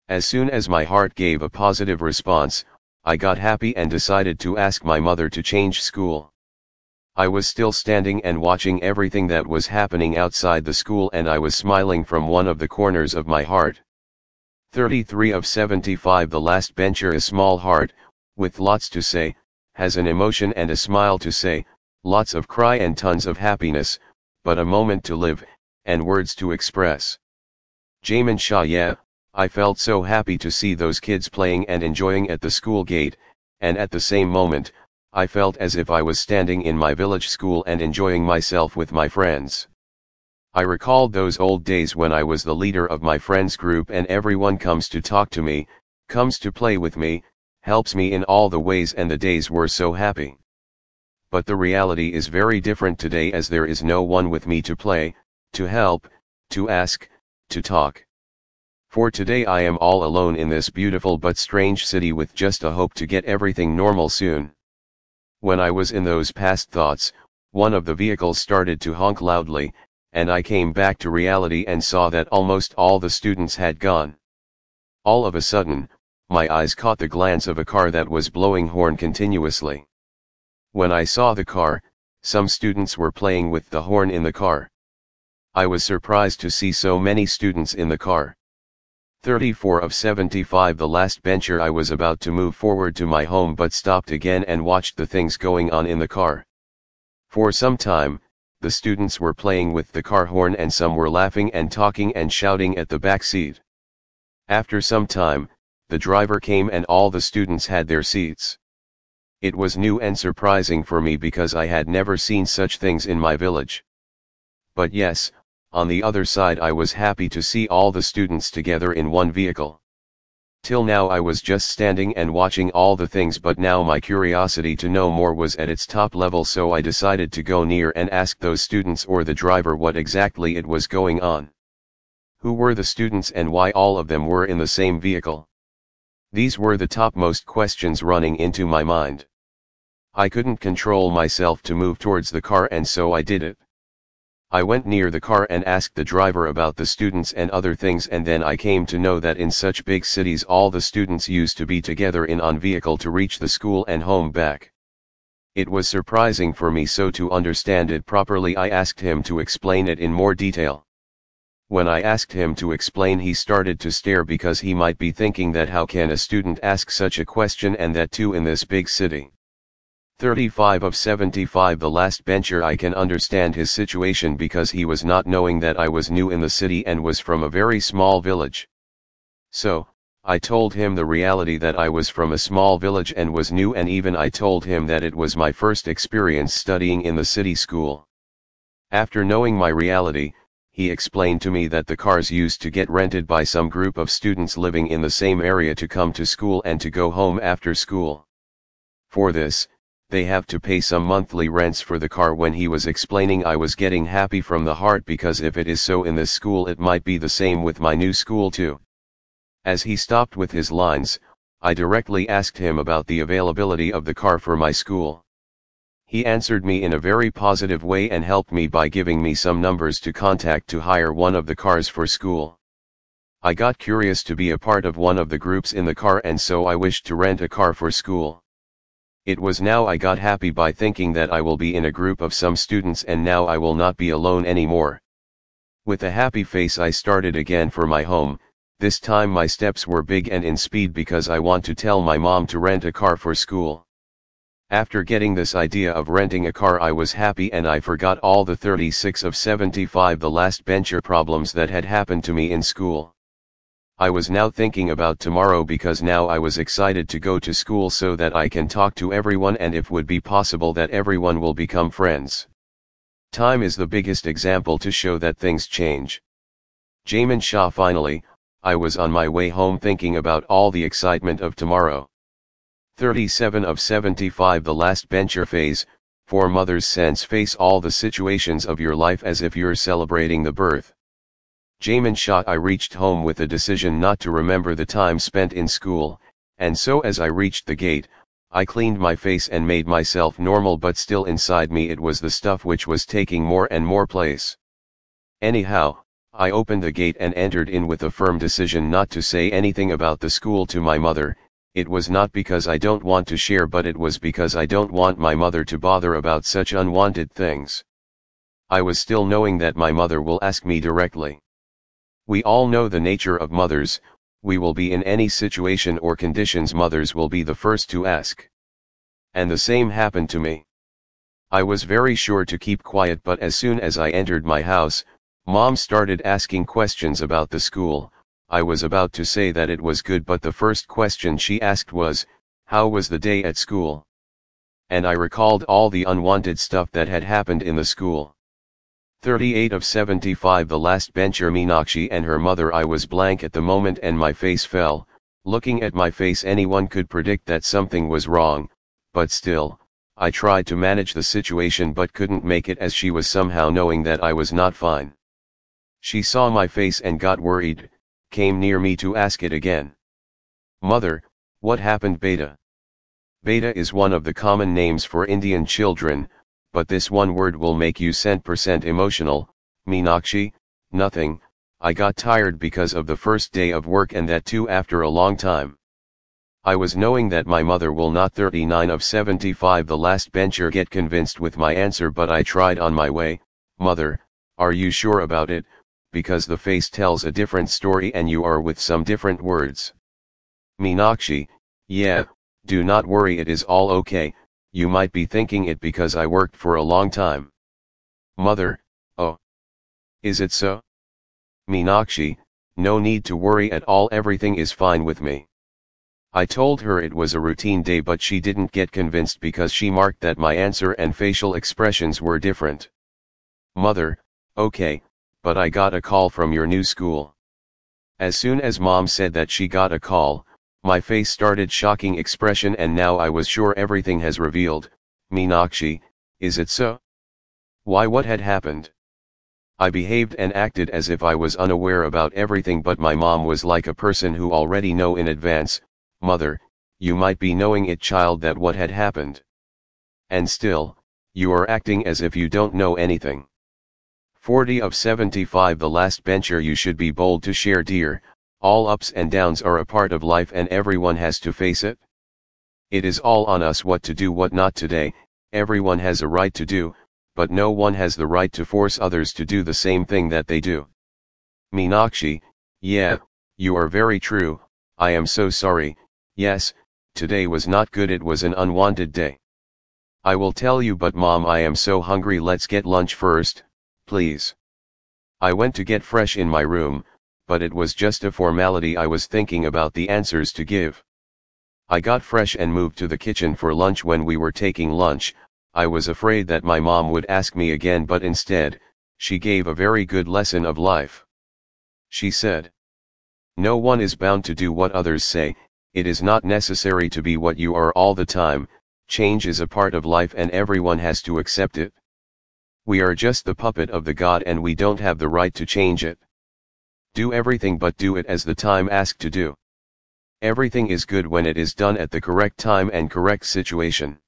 As soon as my heart gave a positive response, I got happy and decided to ask my mother to change school. I was still standing and watching everything that was happening outside the school and I was smiling from one of the corners of my heart. 33 of 75 The last bencher is small heart, with lots to say, has an emotion and a smile to say, lots of cry and tons of happiness, but a moment to live, and words to express. Jaimin Shah yeah, I felt so happy to see those kids playing and enjoying at the school gate, and at the same moment, I felt as if I was standing in my village school and enjoying myself with my friends. I recalled those old days when I was the leader of my friends group and everyone comes to talk to me, comes to play with me, helps me in all the ways and the days were so happy. But the reality is very different today as there is no one with me to play, to help, to ask, to talk. For today I am all alone in this beautiful but strange city with just a hope to get everything normal soon. When I was in those past thoughts, one of the vehicles started to honk loudly, and I came back to reality and saw that almost all the students had gone. All of a sudden, my eyes caught the glance of a car that was blowing horn continuously. When I saw the car, some students were playing with the horn in the car. I was surprised to see so many students in the car. 34 of 75 The last bencher I was about to move forward to my home but stopped again and watched the things going on in the car. For some time, the students were playing with the car horn and some were laughing and talking and shouting at the back seat. After some time, the driver came and all the students had their seats. It was new and surprising for me because I had never seen such things in my village. But yes, on the other side I was happy to see all the students together in one vehicle. Till now I was just standing and watching all the things but now my curiosity to know more was at its top level so I decided to go near and ask those students or the driver what exactly it was going on. Who were the students and why all of them were in the same vehicle? These were the topmost questions running into my mind. I couldn't control myself to move towards the car and so I did it. I went near the car and asked the driver about the students and other things and then I came to know that in such big cities all the students used to be together in on vehicle to reach the school and home back. It was surprising for me so to understand it properly I asked him to explain it in more detail. When I asked him to explain he started to stare because he might be thinking that how can a student ask such a question and that too in this big city. 35 of 75 The last bencher I can understand his situation because he was not knowing that I was new in the city and was from a very small village. So, I told him the reality that I was from a small village and was new and even I told him that it was my first experience studying in the city school. After knowing my reality, he explained to me that the cars used to get rented by some group of students living in the same area to come to school and to go home after school. For this, they have to pay some monthly rents for the car when he was explaining I was getting happy from the heart because if it is so in this school it might be the same with my new school too. As he stopped with his lines, I directly asked him about the availability of the car for my school. He answered me in a very positive way and helped me by giving me some numbers to contact to hire one of the cars for school. I got curious to be a part of one of the groups in the car and so I wished to rent a car for school. It was now I got happy by thinking that I will be in a group of some students and now I will not be alone anymore. With a happy face I started again for my home, this time my steps were big and in speed because I want to tell my mom to rent a car for school. After getting this idea of renting a car I was happy and I forgot all the 36 of 75 the last bencher problems that had happened to me in school. I was now thinking about tomorrow because now I was excited to go to school so that I can talk to everyone and if would be possible that everyone will become friends. Time is the biggest example to show that things change. Jaimin Shah finally, I was on my way home thinking about all the excitement of tomorrow. 37 of 75 The last bencher phase, for mothers sense face all the situations of your life as if you're celebrating the birth. Jaimin Shah I reached home with a decision not to remember the time spent in school, and so as I reached the gate, I cleaned my face and made myself normal but still inside me it was the stuff which was taking more and more place. Anyhow, I opened the gate and entered in with a firm decision not to say anything about the school to my mother, it was not because I don't want to share but it was because I don't want my mother to bother about such unwanted things. I was still knowing that my mother will ask me directly. We all know the nature of mothers, we will be in any situation or conditions mothers will be the first to ask. And the same happened to me. I was very sure to keep quiet but as soon as I entered my house, mom started asking questions about the school, I was about to say that it was good but the first question she asked was, how was the day at school? and I recalled all the unwanted stuff that had happened in the school. 38 of 75 The last bencher Meenakshi and her mother I was blank at the moment and my face fell, looking at my face anyone could predict that something was wrong, but still, I tried to manage the situation but couldn't make it as she was somehow knowing that I was not fine. She saw my face and got worried, came near me to ask it again. Mother, what happened Beta? Beta is one of the common names for Indian children, but this one word will make you cent percent emotional, Meenakshi, nothing, I got tired because of the first day of work and that too after a long time. I was knowing that my mother will not 39 of 75 the last bencher get convinced with my answer but I tried on my way, mother, are you sure about it, because the face tells a different story and you are with some different words. Meenakshi, yeah, do not worry it is all okay, you might be thinking it because I worked for a long time. Mother, oh. Is it so? Meenakshi, no need to worry at all everything is fine with me. I told her it was a routine day but she didn't get convinced because she marked that my answer and facial expressions were different. Mother, okay, but I got a call from your new school. As soon as mom said that she got a call, my face started shocking expression and now I was sure everything has revealed, Meenakshi, is it so? Why what had happened? I behaved and acted as if I was unaware about everything but my mom was like a person who already know in advance, mother, you might be knowing it child that what had happened. And still, you are acting as if you don't know anything. 40 of 75 The last bencher you should be bold to share dear, all ups and downs are a part of life and everyone has to face it. It is all on us what to do what not today, everyone has a right to do, but no one has the right to force others to do the same thing that they do. Meenakshi, yeah, you are very true, I am so sorry, yes, today was not good it was an unwanted day. I will tell you but mom I am so hungry let's get lunch first, please. I went to get fresh in my room, but it was just a formality I was thinking about the answers to give. I got fresh and moved to the kitchen for lunch when we were taking lunch, I was afraid that my mom would ask me again but instead, she gave a very good lesson of life. She said, No one is bound to do what others say, it is not necessary to be what you are all the time, change is a part of life and everyone has to accept it. We are just the puppet of the God and we don't have the right to change it. Do everything but do it as the time asked to do. Everything is good when it is done at the correct time and correct situation.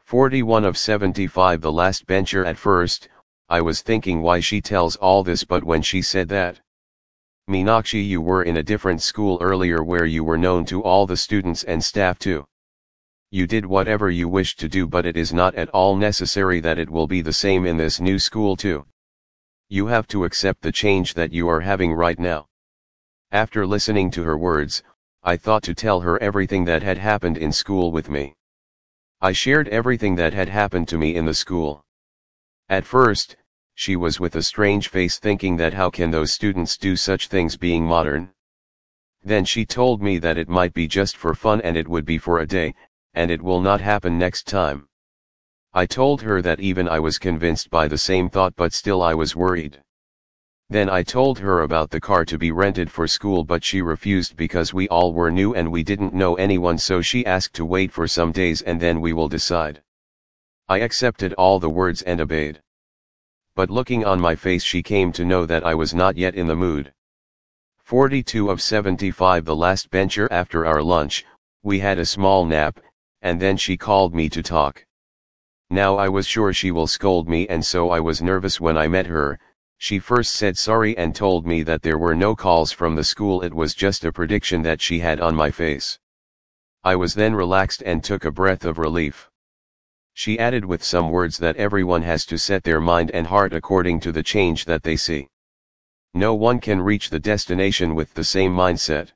41 of 75 The last bencher at first, I was thinking why she tells all this but when she said that. Meenakshi you were in a different school earlier where you were known to all the students and staff too. You did whatever you wished to do but it is not at all necessary that it will be the same in this new school too. You have to accept the change that you are having right now. After listening to her words, I thought to tell her everything that had happened in school with me. I shared everything that had happened to me in the school. At first, she was with a strange face thinking that how can those students do such things being modern. Then she told me that it might be just for fun and it would be for a day, and it will not happen next time. I told her that even I was convinced by the same thought but still I was worried. Then I told her about the car to be rented for school but she refused because we all were new and we didn't know anyone so she asked to wait for some days and then we will decide. I accepted all the words and obeyed. But looking on my face she came to know that I was not yet in the mood. 42 of 75 The last bencher after our lunch, we had a small nap, and then she called me to talk. Now I was sure she will scold me and so I was nervous when I met her, she first said sorry and told me that there were no calls from the school it was just a prediction that she had on my face. I was then relaxed and took a breath of relief. She added with some words that everyone has to set their mind and heart according to the change that they see. No one can reach the destination with the same mindset.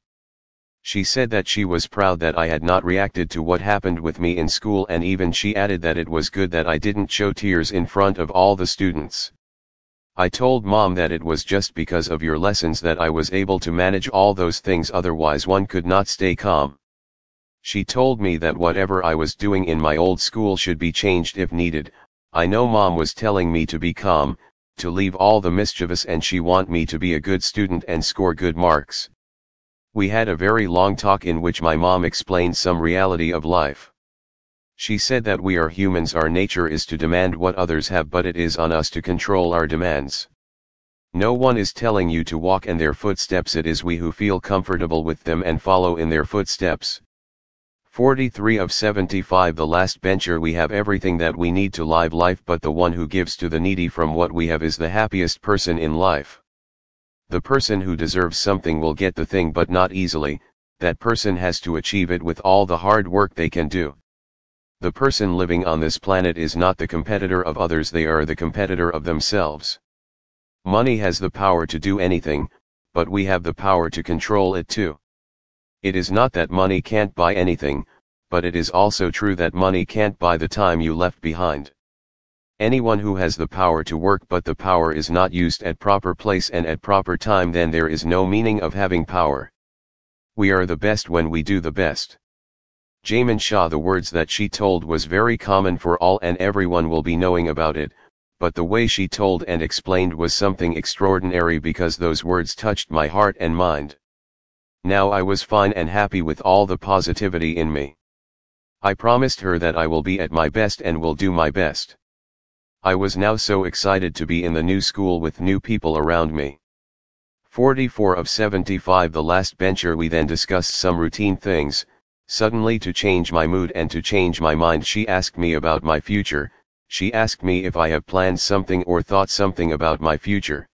She said that she was proud that I had not reacted to what happened with me in school and even she added that it was good that I didn't show tears in front of all the students. I told mom that it was just because of your lessons that I was able to manage all those things otherwise one could not stay calm. She told me that whatever I was doing in my old school should be changed if needed. I know mom was telling me to be calm, to leave all the mischievous and she want me to be a good student and score good marks. We had a very long talk in which my mom explained some reality of life. She said that we are humans our nature is to demand what others have but it is on us to control our demands. No one is telling you to walk in their footsteps it is we who feel comfortable with them and follow in their footsteps. 43 of 75 The last bencher we have everything that we need to live life but the one who gives to the needy from what we have is the happiest person in life. The person who deserves something will get the thing but not easily, that person has to achieve it with all the hard work they can do. The person living on this planet is not the competitor of others they are the competitor of themselves. Money has the power to do anything, but we have the power to control it too. It is not that money can't buy anything, but it is also true that money can't buy the time you left behind. Anyone who has the power to work but the power is not used at proper place and at proper time then there is no meaning of having power. We are the best when we do the best. Jaimin Shah the words that she told was very common for all and everyone will be knowing about it, but the way she told and explained was something extraordinary because those words touched my heart and mind. Now I was fine and happy with all the positivity in me. I promised her that I will be at my best and will do my best. I was now so excited to be in the new school with new people around me. 44 of 75 The last bencher we then discussed some routine things, suddenly to change my mood and to change my mind she asked me about my future, she asked me if I have planned something or thought something about my future.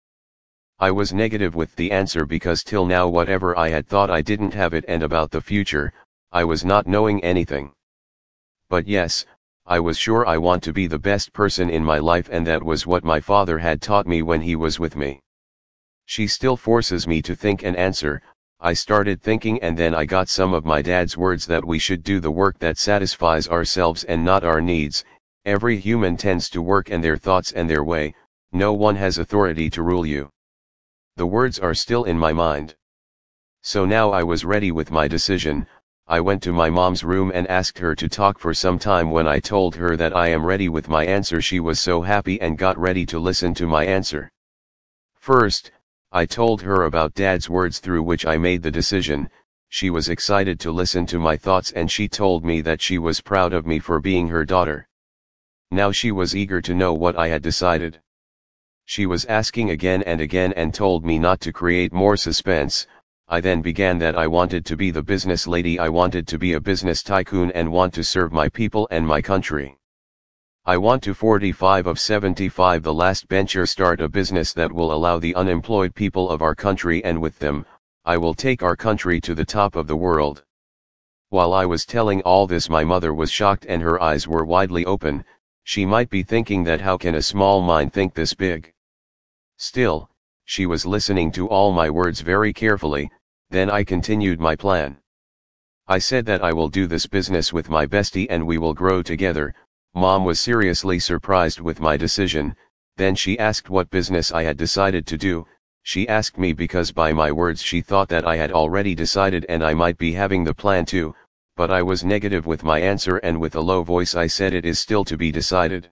I was negative with the answer because till now whatever I had thought I didn't have it and about the future, I was not knowing anything. But yes, I was sure I want to be the best person in my life and that was what my father had taught me when he was with me. She still forces me to think and answer, I started thinking and then I got some of my dad's words that we should do the work that satisfies ourselves and not our needs, every human tends to work and their thoughts and their way, no one has authority to rule you. The words are still in my mind. So now I was ready with my decision, I went to my mom's room and asked her to talk for some time when I told her that I am ready with my answer she was so happy and got ready to listen to my answer. First, I told her about dad's words through which I made the decision, she was excited to listen to my thoughts and she told me that she was proud of me for being her daughter. Now she was eager to know what I had decided. She was asking again and again and told me not to create more suspense, I then began that I wanted to be the business lady I wanted to be a business tycoon and want to serve my people and my country. I want to 45 of 75 the last bencher start a business that will allow the unemployed people of our country and with them, I will take our country to the top of the world. While I was telling all this my mother was shocked and her eyes were widely open, she might be thinking that how can a small mind think this big? Still, she was listening to all my words very carefully, then I continued my plan. I said that I will do this business with my bestie and we will grow together, mom was seriously surprised with my decision, then she asked what business I had decided to do, she asked me because by my words she thought that I had already decided and I might be having the plan too, but I was negative with my answer and with a low voice I said it is still to be decided.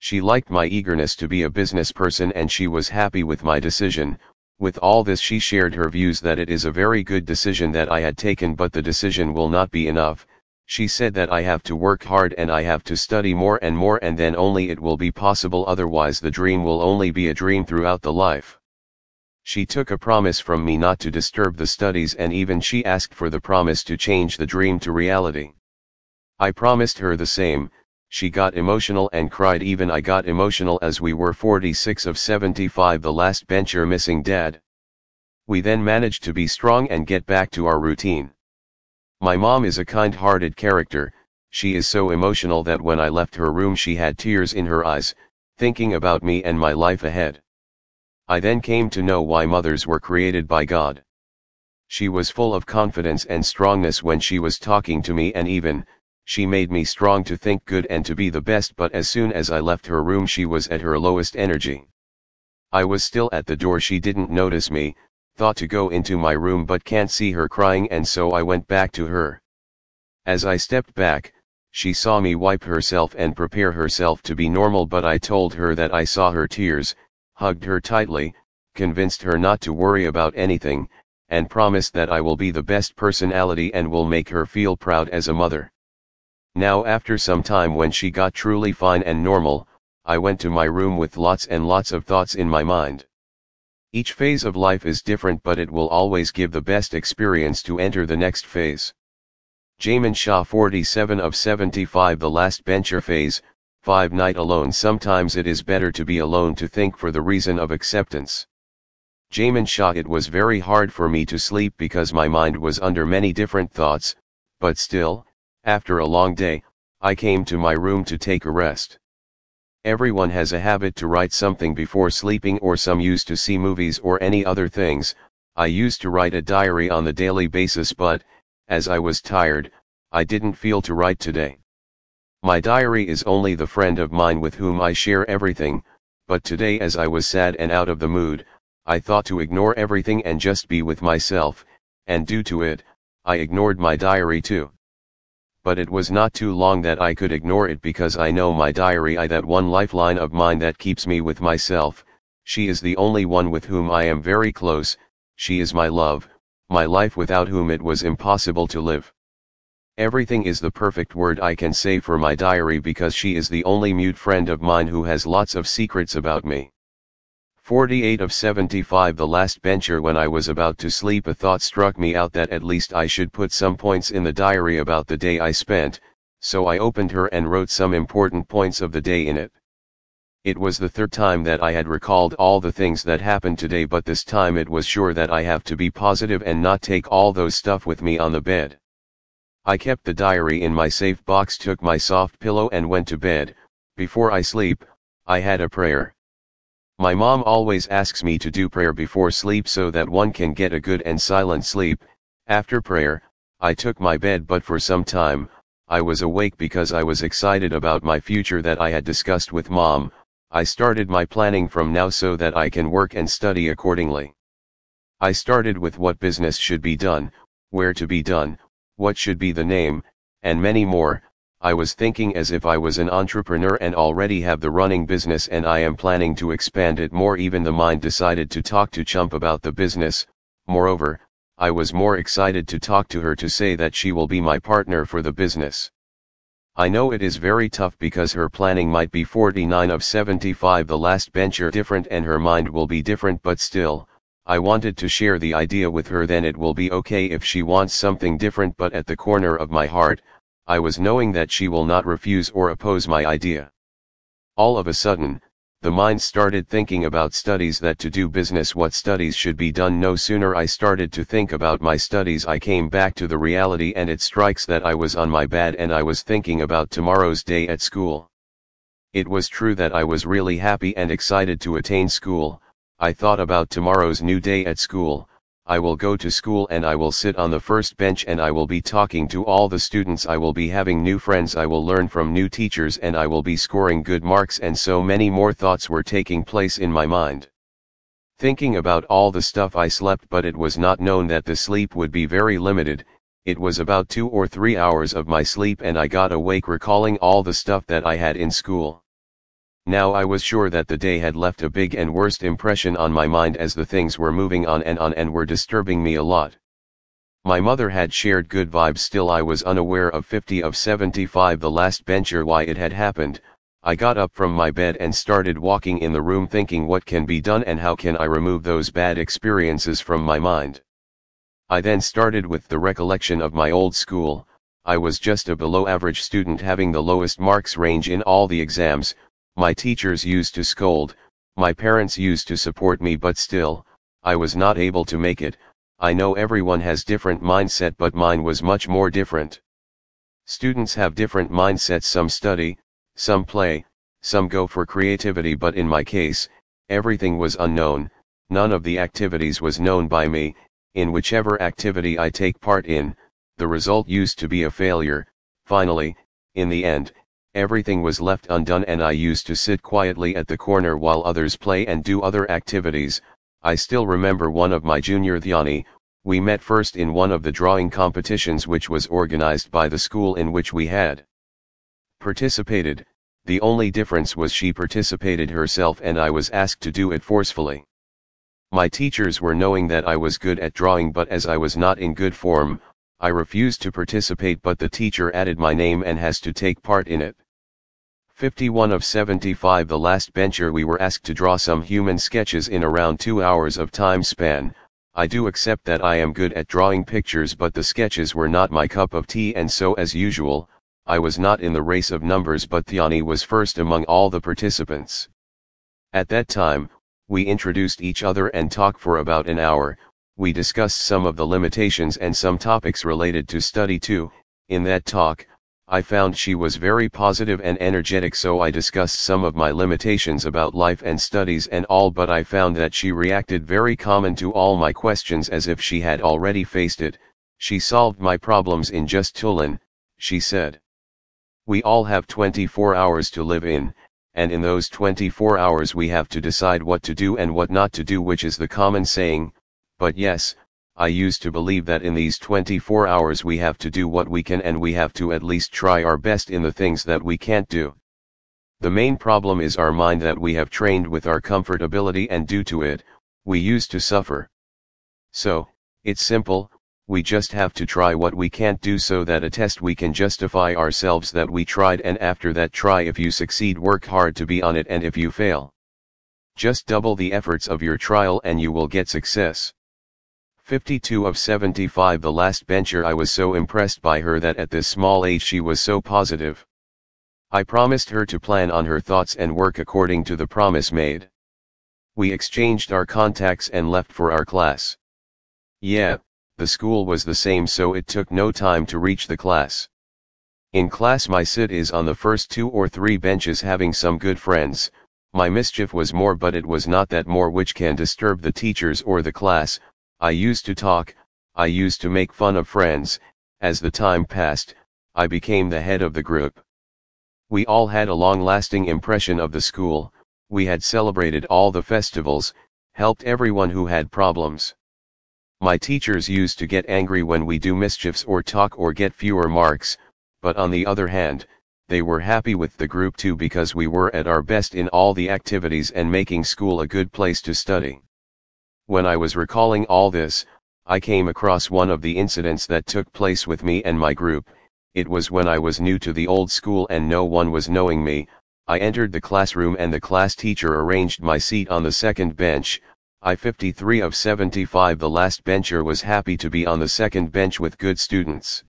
She liked my eagerness to be a business person and she was happy with my decision. With all this she shared her views that it is a very good decision that I had taken but the decision will not be enough. She said that I have to work hard and I have to study more and more and then only it will be possible otherwise the dream will only be a dream throughout the life. She took a promise from me not to disturb the studies and even she asked for the promise to change the dream to reality. I promised her the same, she got emotional and cried even I got emotional as we were 46 of 75 the last bencher missing dad. We then managed to be strong and get back to our routine. My mom is a kind-hearted character, she is so emotional that when I left her room she had tears in her eyes, thinking about me and my life ahead. I then came to know why mothers were created by God. She was full of confidence and strongness when she was talking to me and even, she made me strong to think good and to be the best but as soon as I left her room she was at her lowest energy. I was still at the door she didn't notice me, thought to go into my room but can't see her crying and so I went back to her. As I stepped back, she saw me wipe herself and prepare herself to be normal but I told her that I saw her tears, hugged her tightly, convinced her not to worry about anything, and promised that I will be the best personality and will make her feel proud as a mother. Now after some time when she got truly fine and normal, I went to my room with lots and lots of thoughts in my mind. Each phase of life is different but it will always give the best experience to enter the next phase. Jaimin Shah 47 of 75 The last bencher phase, 5 night alone Sometimes it is better to be alone to think for the reason of acceptance. Jaimin Shah It was very hard for me to sleep because my mind was under many different thoughts, but still, after a long day, I came to my room to take a rest. Everyone has a habit to write something before sleeping or some used to see movies or any other things, I used to write a diary on the daily basis but, as I was tired, I didn't feel to write today. My diary is only the friend of mine with whom I share everything, but today as I was sad and out of the mood, I thought to ignore everything and just be with myself, and due to it, I ignored my diary too. But it was not too long that I could ignore it because I know my diary I that one lifeline of mine that keeps me with myself, she is the only one with whom I am very close, she is my love, my life without whom it was impossible to live. Everything is the perfect word I can say for my diary because she is the only mute friend of mine who has lots of secrets about me. 48 of 75 The last bencher when I was about to sleep a thought struck me out that at least I should put some points in the diary about the day I spent, so I opened her and wrote some important points of the day in it. It was the third time that I had recalled all the things that happened today but this time it was sure that I have to be positive and not take all those stuff with me on the bed. I kept the diary in my safe box took my soft pillow and went to bed, before I sleep, I had a prayer. My mom always asks me to do prayer before sleep so that one can get a good and silent sleep. After prayer, I took my bed but for some time, I was awake because I was excited about my future that I had discussed with mom. I started my planning from now so that I can work and study accordingly. I started with what business should be done, where to be done, what should be the name, and many more, I was thinking as if I was an entrepreneur and already have the running business and I am planning to expand it more even the mind decided to talk to Chump about the business, moreover, I was more excited to talk to her to say that she will be my partner for the business. I know it is very tough because her planning might be 49 of 75 the last bencher different and her mind will be different but still, I wanted to share the idea with her then it will be okay if she wants something different but at the corner of my heart, I was knowing that she will not refuse or oppose my idea. All of a sudden, the mind started thinking about studies that to do business what studies should be done no sooner I started to think about my studies I came back to the reality and it strikes that I was on my bed and I was thinking about tomorrow's day at school. It was true that I was really happy and excited to attain school, I thought about tomorrow's new day at school, I will go to school and I will sit on the first bench and I will be talking to all the students I will be having new friends I will learn from new teachers and I will be scoring good marks and so many more thoughts were taking place in my mind. Thinking about all the stuff I slept but it was not known that the sleep would be very limited, it was about two or three hours of my sleep and I got awake recalling all the stuff that I had in school. Now I was sure that the day had left a big and worst impression on my mind as the things were moving on and on and were disturbing me a lot. My mother had shared good vibes still I was unaware of 50 of 75 the last bencher why it had happened, I got up from my bed and started walking in the room thinking what can be done and how can I remove those bad experiences from my mind. I then started with the recollection of my old school, I was just a below average student having the lowest marks range in all the exams, my teachers used to scold, my parents used to support me but still, I was not able to make it, I know everyone has different mindset but mine was much more different. Students have different mindsets. Some study, some play, some go for creativity but in my case, everything was unknown, none of the activities was known by me, in whichever activity I take part in, the result used to be a failure, finally, in the end, Everything was left undone and I used to sit quietly at the corner while others play and do other activities. I still remember one of my junior Thyani, We met first in one of the drawing competitions which was organized by the school in which we had participated, the only difference was she participated herself and I was asked to do it forcefully. My teachers were knowing that I was good at drawing but as I was not in good form, I refused to participate but the teacher added my name and has to take part in it. 51 of 75 The last bencher we were asked to draw some human sketches in around 2 hours of time span, I do accept that I am good at drawing pictures but the sketches were not my cup of tea and so as usual, I was not in the race of numbers but Thiani was first among all the participants. At that time, we introduced each other and talked for about an hour, we discussed some of the limitations and some topics related to study too, in that talk, I found she was very positive and energetic so I discussed some of my limitations about life and studies and all but I found that she reacted very common to all my questions as if she had already faced it, she solved my problems in just Tulan, she said. We all have 24 hours to live in, and in those 24 hours we have to decide what to do and what not to do which is the common saying, but yes, I used to believe that in these 24 hours we have to do what we can and we have to at least try our best in the things that we can't do. The main problem is our mind that we have trained with our comfortability and due to it, we used to suffer. So, it's simple, we just have to try what we can't do so that a test we can justify ourselves that we tried and after that try if you succeed work hard to be on it and if you fail. Just double the efforts of your trial and you will get success. 52 of 75 The last bencher I was so impressed by her that at this small age she was so positive. I promised her to plan on her thoughts and work according to the promise made. We exchanged our contacts and left for our class. Yeah, the school was the same so it took no time to reach the class. In class my sit is on the first two or three benches having some good friends, my mischief was more but it was not that more which can disturb the teachers or the class, I used to talk, I used to make fun of friends, as the time passed, I became the head of the group. We all had a long-lasting impression of the school, we had celebrated all the festivals, helped everyone who had problems. My teachers used to get angry when we do mischiefs or talk or get fewer marks, but on the other hand, they were happy with the group too because we were at our best in all the activities and making school a good place to study. When I was recalling all this, I came across one of the incidents that took place with me and my group, it was when I was new to the old school and no one was knowing me, I entered the classroom and the class teacher arranged my seat on the second bench, I 53 of 75 The last bencher was happy to be on the second bench with good students.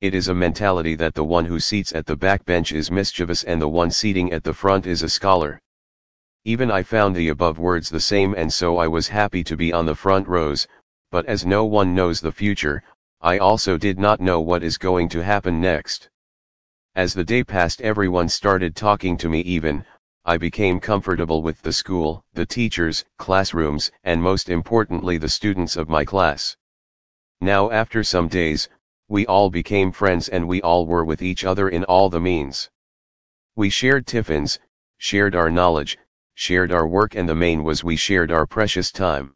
It is a mentality that the one who seats at the back bench is mischievous and the one seating at the front is a scholar. Even I found the above words the same and so I was happy to be on the front rows, but as no one knows the future, I also did not know what is going to happen next. As the day passed everyone started talking to me even, I became comfortable with the school, the teachers, classrooms, and most importantly the students of my class. Now after some days, we all became friends and we all were with each other in all the means. We shared tiffins, shared our knowledge, shared our work and the main was we shared our precious time.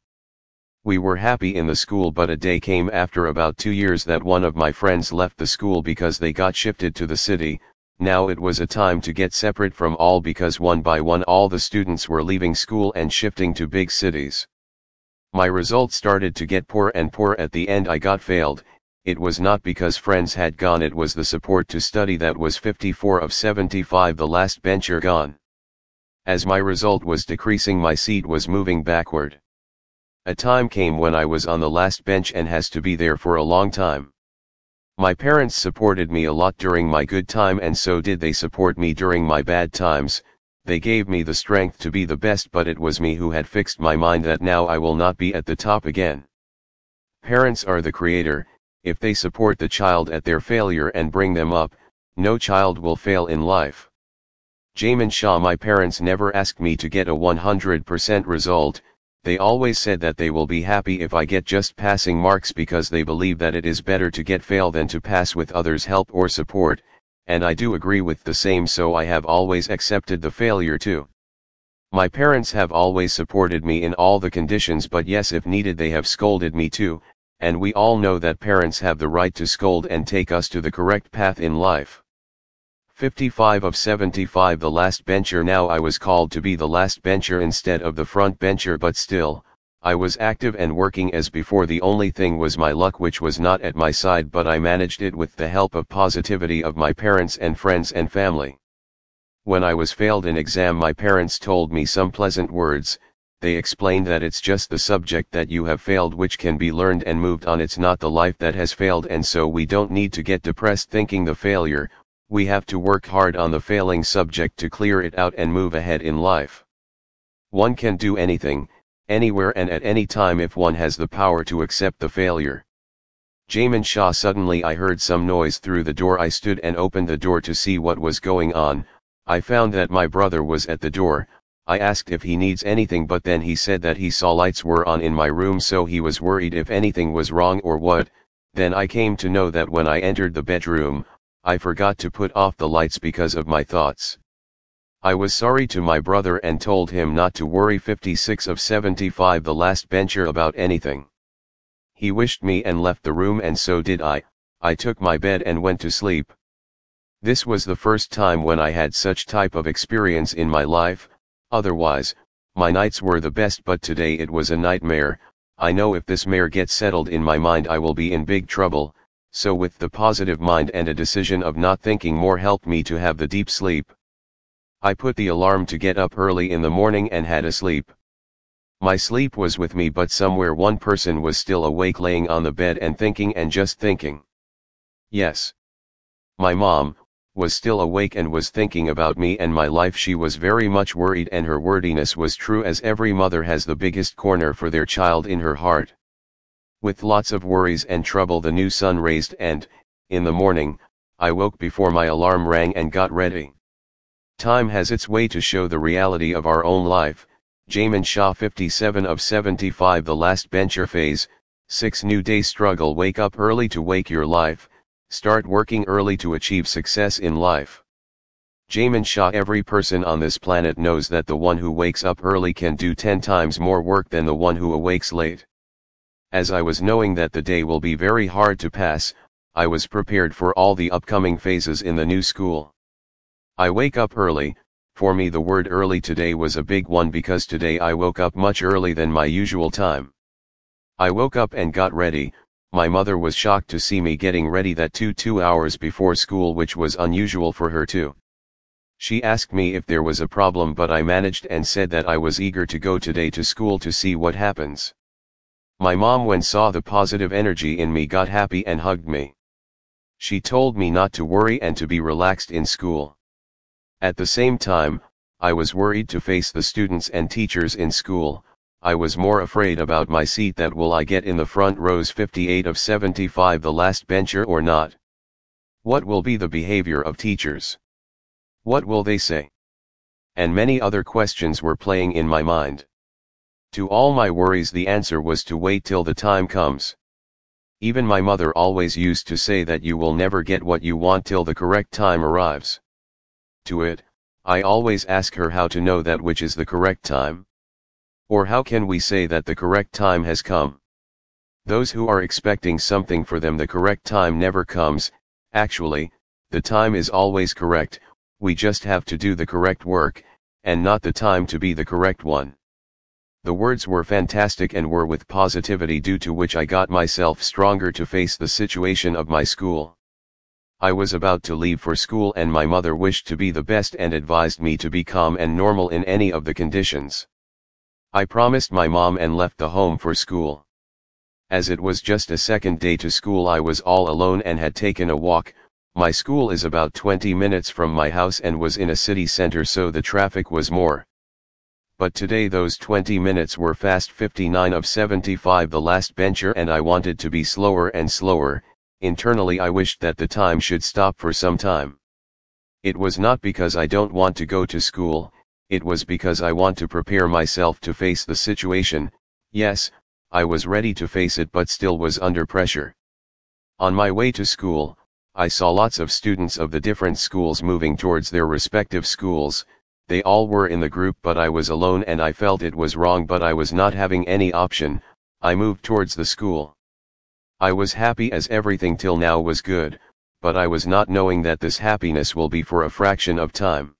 We were happy in the school but a day came after about two years that one of my friends left the school because they got shifted to the city, now it was a time to get separate from all because one by one all the students were leaving school and shifting to big cities. My results started to get poor and poor at the end I got failed, it was not because friends had gone it was the support to study that was 54 of 75 the last bencher gone. As my result was decreasing my seat was moving backward. A time came when I was on the last bench and has to be there for a long time. My parents supported me a lot during my good time and so did they support me during my bad times, they gave me the strength to be the best but it was me who had fixed my mind that now I will not be at the top again. Parents are the creator, if they support the child at their failure and bring them up, no child will fail in life. Jaimin Shah My parents never asked me to get a 100% result, they always said that they will be happy if I get just passing marks because they believe that it is better to get fail than to pass with others help or support, and I do agree with the same so I have always accepted the failure too. My parents have always supported me in all the conditions but yes if needed they have scolded me too, and we all know that parents have the right to scold and take us to the correct path in life. 55 of 75 The last bencher. Now I was called to be the last bencher instead of the front bencher but still, I was active and working as before. The only thing was my luck which was not at my side but I managed it with the help of positivity of my parents and friends and family. When I was failed in exam my parents told me some pleasant words, they explained that it's just the subject that you have failed which can be learned and moved on. It's not the life that has failed and so we don't need to get depressed thinking the failure, we have to work hard on the failing subject to clear it out and move ahead in life. One can do anything, anywhere and at any time if one has the power to accept the failure. Jaimin Shah Suddenly I heard some noise through the door I stood and opened the door to see what was going on, I found that my brother was at the door, I asked if he needs anything but then he said that he saw lights were on in my room so he was worried if anything was wrong or what, then I came to know that when I entered the bedroom, I forgot to put off the lights because of my thoughts. I was sorry to my brother and told him not to worry 56 of 75 the last bencher about anything. He wished me and left the room and so did I, I took my bed and went to sleep. This was the first time when I had such type of experience in my life, otherwise, my nights were the best but today it was a nightmare, I know if this mare gets settled in my mind I will be in big trouble, so with the positive mind and a decision of not thinking more helped me to have the deep sleep. I put the alarm to get up early in the morning and had a sleep. My sleep was with me but somewhere one person was still awake laying on the bed and thinking and just thinking. Yes. My mom, was still awake and was thinking about me and my life she was very much worried and her wordiness was true as every mother has the biggest corner for their child in her heart. With lots of worries and trouble the new sun raised and, in the morning, I woke before my alarm rang and got ready. Time has its way to show the reality of our own life, Jaimin Shah 57 of 75 The last bencher phase, 6 new day struggle Wake up early to wake your life, start working early to achieve success in life. Jaimin Shah Every person on this planet knows that the one who wakes up early can do 10 times more work than the one who awakes late. As I was knowing that the day will be very hard to pass, I was prepared for all the upcoming phases in the new school. I wake up early, for me the word early today was a big one because today I woke up much early than my usual time. I woke up and got ready, my mother was shocked to see me getting ready that two two hours before school which was unusual for her too. She asked me if there was a problem but I managed and said that I was eager to go today to school to see what happens. My mom when saw the positive energy in me got happy and hugged me. She told me not to worry and to be relaxed in school. At the same time, I was worried to face the students and teachers in school, I was more afraid about my seat that will I get in the front rows 58 of 75 the last bencher or not. What will be the behavior of teachers? What will they say? And many other questions were playing in my mind. To all my worries the answer was to wait till the time comes. Even my mother always used to say that you will never get what you want till the correct time arrives. To it, I always ask her how to know that which is the correct time. Or how can we say that the correct time has come? Those who are expecting something for them the correct time never comes, actually, the time is always correct, we just have to do the correct work, and not the time to be the correct one. The words were fantastic and were with positivity due to which I got myself stronger to face the situation of my school. I was about to leave for school and my mother wished to be the best and advised me to be calm and normal in any of the conditions. I promised my mom and left the home for school. As it was just a second day to school I was all alone and had taken a walk, my school is about 20 minutes from my house and was in a city center so the traffic was more but today those 20 minutes were fast. 59 of 75 the last bencher and I wanted to be slower and slower, internally I wished that the time should stop for some time. It was not because I don't want to go to school, it was because I want to prepare myself to face the situation, yes, I was ready to face it but still was under pressure. On my way to school, I saw lots of students of the different schools moving towards their respective schools, they all were in the group but I was alone and I felt it was wrong but I was not having any option, I moved towards the school. I was happy as everything till now was good, but I was not knowing that this happiness will be for a fraction of time.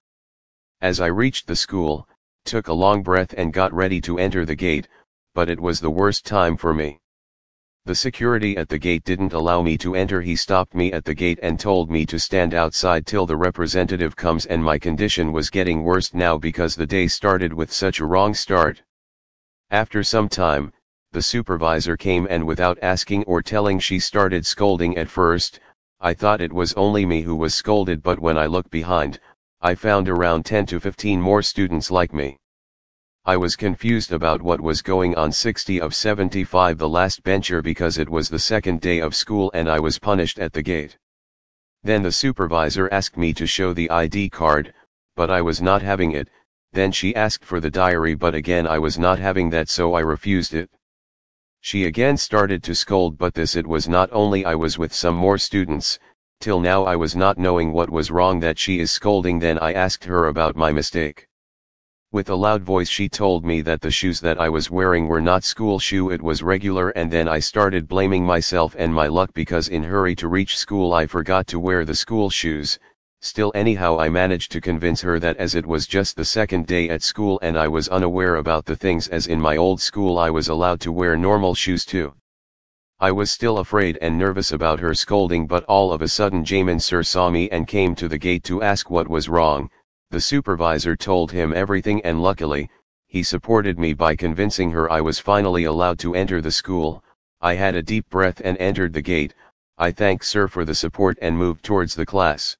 As I reached the school, took a long breath and got ready to enter the gate, but it was the worst time for me. The security at the gate didn't allow me to enter he stopped me at the gate and told me to stand outside till the representative comes and my condition was getting worse now because the day started with such a wrong start. After some time, the supervisor came and without asking or telling she started scolding at first, I thought it was only me who was scolded but when I looked behind, I found around 10 to 15 more students like me. I was confused about what was going on 60 of 75 the last bencher because it was the second day of school and I was punished at the gate. Then the supervisor asked me to show the ID card, but I was not having it, then she asked for the diary but again I was not having that so I refused it. She again started to scold but this it was not only I was with some more students, till now I was not knowing what was wrong that she is scolding then I asked her about my mistake. With a loud voice she told me that the shoes that I was wearing were not school shoe it was regular and then I started blaming myself and my luck because in hurry to reach school I forgot to wear the school shoes, still anyhow I managed to convince her that as it was just the second day at school and I was unaware about the things as in my old school I was allowed to wear normal shoes too. I was still afraid and nervous about her scolding but all of a sudden Jaimin sir saw me and came to the gate to ask what was wrong, the supervisor told him everything and luckily, he supported me by convincing her I was finally allowed to enter the school, I had a deep breath and entered the gate, I thanked sir for the support and moved towards the class.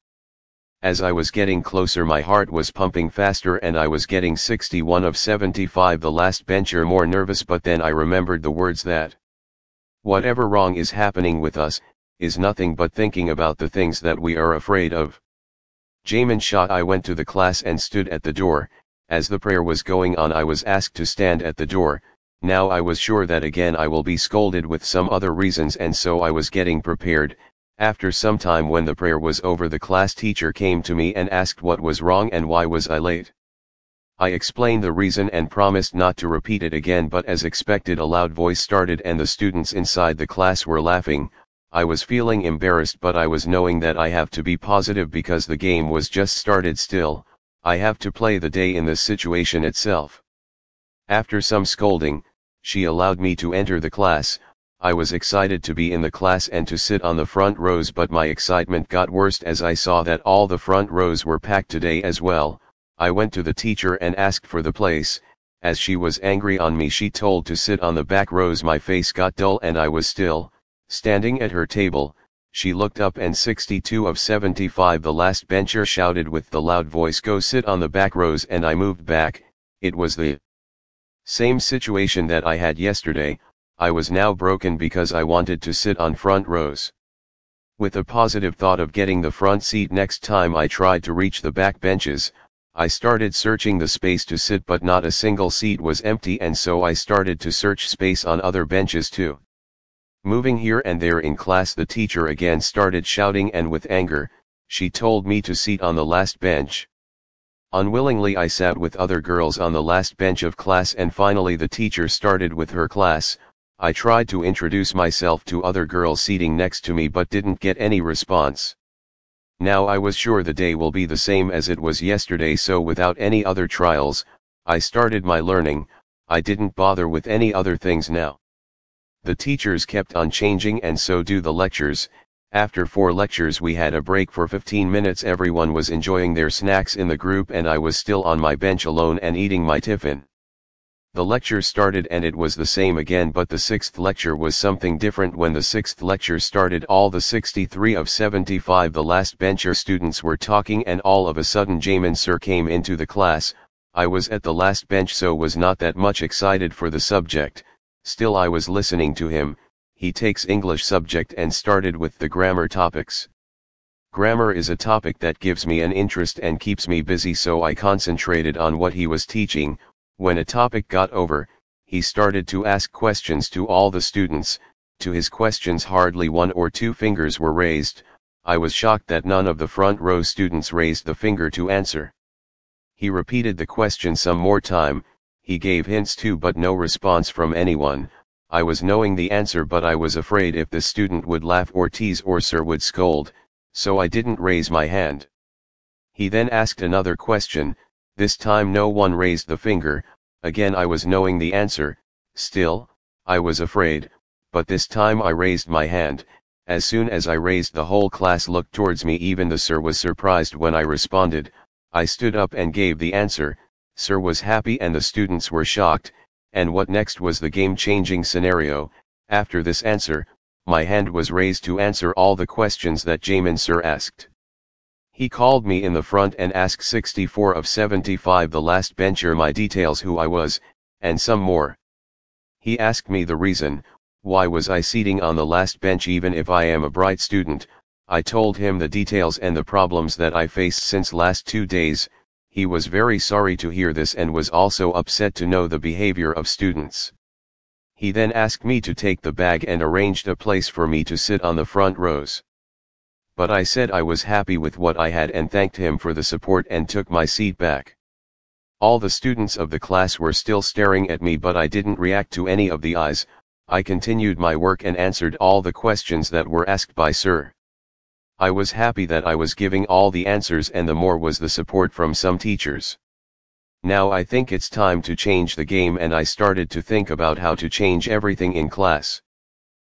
As I was getting closer my heart was pumping faster and I was getting 61 of 75 the last bencher more nervous but then I remembered the words that whatever wrong is happening with us, is nothing but thinking about the things that we are afraid of. Jaimin Shah I went to the class and stood at the door, as the prayer was going on I was asked to stand at the door, now I was sure that again I will be scolded with some other reasons and so I was getting prepared, after some time when the prayer was over the class teacher came to me and asked what was wrong and why was I late. I explained the reason and promised not to repeat it again but as expected a loud voice started and the students inside the class were laughing, I was feeling embarrassed but I was knowing that I have to be positive because the game was just started still, I have to play the day in this situation itself. After some scolding, she allowed me to enter the class, I was excited to be in the class and to sit on the front rows but my excitement got worse as I saw that all the front rows were packed today as well, I went to the teacher and asked for the place, as she was angry on me she told to sit on the back rows my face got dull and I was still, Standing at her table, she looked up and 62 of 75 the last bencher shouted with the loud voice go sit on the back rows and I moved back, it was the same situation that I had yesterday, I was now broken because I wanted to sit on front rows. With a positive thought of getting the front seat next time I tried to reach the back benches, I started searching the space to sit but not a single seat was empty and so I started to search space on other benches too. Moving here and there in class the teacher again started shouting and with anger, she told me to seat on the last bench. Unwillingly I sat with other girls on the last bench of class and finally the teacher started with her class, I tried to introduce myself to other girls seating next to me but didn't get any response. Now I was sure the day will be the same as it was yesterday so without any other trials, I started my learning, I didn't bother with any other things now. The teachers kept on changing and so do the lectures, after four lectures we had a break for 15 minutes everyone was enjoying their snacks in the group and I was still on my bench alone and eating my tiffin. The lecture started and it was the same again but the sixth lecture was something different. When the sixth lecture started all the 63 of 75 the last bencher students were talking and all of a sudden Jaimin sir came into the class, I was at the last bench so was not that much excited for the subject, Still I was listening to him, he takes English subject and started with the grammar topics. Grammar is a topic that gives me an interest and keeps me busy so I concentrated on what he was teaching, when a topic got over, he started to ask questions to all the students, to his questions hardly one or two fingers were raised, I was shocked that none of the front row students raised the finger to answer. He repeated the question some more time, he gave hints too but no response from anyone, I was knowing the answer but I was afraid if the student would laugh or tease or sir would scold, so I didn't raise my hand. He then asked another question, this time no one raised the finger, again I was knowing the answer, still, I was afraid, but this time I raised my hand, as soon as I raised the whole class looked towards me. Even the sir was surprised when I responded, I stood up and gave the answer, sir was happy and the students were shocked, and what next was the game-changing scenario, after this answer, my hand was raised to answer all the questions that Jaimin sir asked. He called me in the front and asked 64 of 75 the last bencher my details who I was, and some more. He asked me the reason, why was I seating on the last bench even if I am a bright student, I told him the details and the problems that I faced since last two days, he was very sorry to hear this and was also upset to know the behavior of students. He then asked me to take the bag and arranged a place for me to sit on the front rows. But I said I was happy with what I had and thanked him for the support and took my seat back. All the students of the class were still staring at me but I didn't react to any of the eyes, I continued my work and answered all the questions that were asked by Sir. I was happy that I was giving all the answers and the more was the support from some teachers. Now I think it's time to change the game and I started to think about how to change everything in class.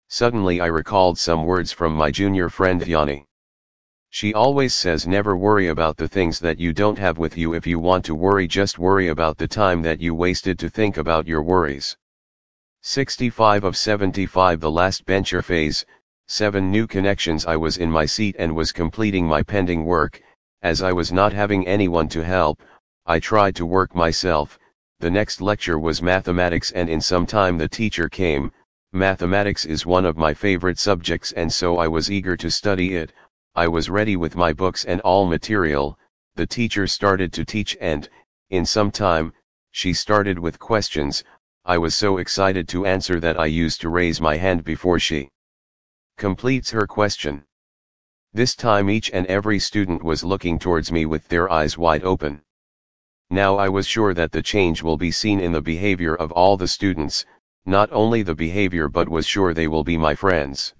Suddenly I recalled some words from my junior friend Yanni. She always says never worry about the things that you don't have with you if you want to worry just worry about the time that you wasted to think about your worries. 65 of 75 The last bencher phase, 7 new connections I was in my seat and was completing my pending work, as I was not having anyone to help, I tried to work myself, the next lecture was mathematics and in some time the teacher came, mathematics is one of my favorite subjects and so I was eager to study it, I was ready with my books and all material, the teacher started to teach and, in some time, she started with questions, I was so excited to answer that I used to raise my hand before she completes her question. This time each and every student was looking towards me with their eyes wide open. Now I was sure that the change will be seen in the behavior of all the students, not only the behavior but was sure they will be my friends.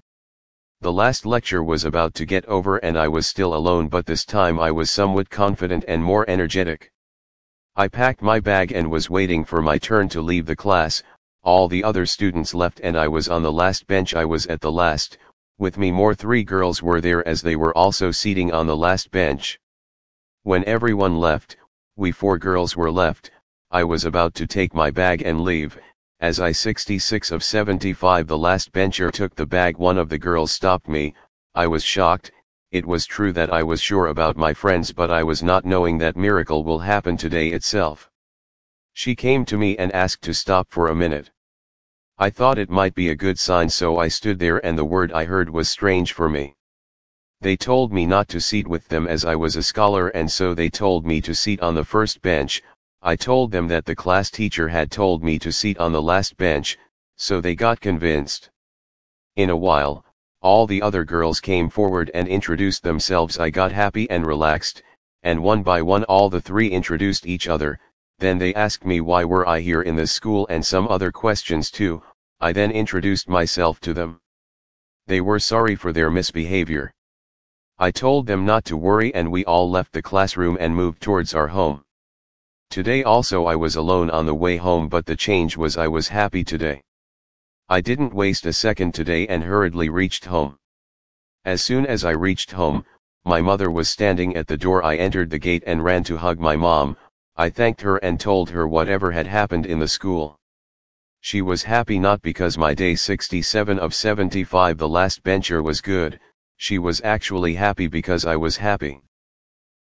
The last lecture was about to get over and I was still alone but this time I was somewhat confident and more energetic. I packed my bag and was waiting for my turn to leave the class, all the other students left and I was on the last bench I was at the last, with me more three girls were there as they were also seating on the last bench. When everyone left, we four girls were left, I was about to take my bag and leave, as I 66 of 75 the last bencher took the bag one of the girls stopped me, I was shocked, it was true that I was sure about my friends but I was not knowing that miracle will happen today itself. She came to me and asked to stop for a minute. I thought it might be a good sign so I stood there and the word I heard was strange for me. They told me not to seat with them as I was a scholar and so they told me to seat on the first bench, I told them that the class teacher had told me to seat on the last bench, so they got convinced. In a while, all the other girls came forward and introduced themselves I got happy and relaxed, and one by one all the three introduced each other, then they asked me why were I here in this school and some other questions too, I then introduced myself to them. They were sorry for their misbehavior. I told them not to worry and we all left the classroom and moved towards our home. Today also I was alone on the way home but the change was I was happy today. I didn't waste a second today and hurriedly reached home. As soon as I reached home, my mother was standing at the door I entered the gate and ran to hug my mom, I thanked her and told her whatever had happened in the school. She was happy not because my day 67 of 75 the last bencher was good, she was actually happy because I was happy.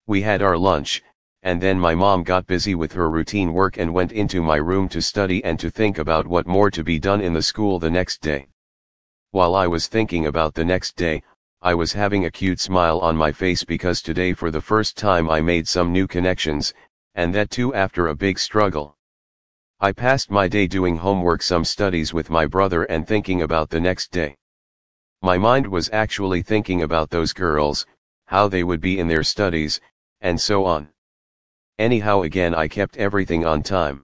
We had our lunch, and then my mom got busy with her routine work and went into my room to study and to think about what more to be done in the school the next day. While I was thinking about the next day, I was having a cute smile on my face because today for the first time I made some new connections, and that too after a big struggle. I passed my day doing homework some studies with my brother and thinking about the next day. My mind was actually thinking about those girls, how they would be in their studies, and so on. Anyhow again I kept everything on time.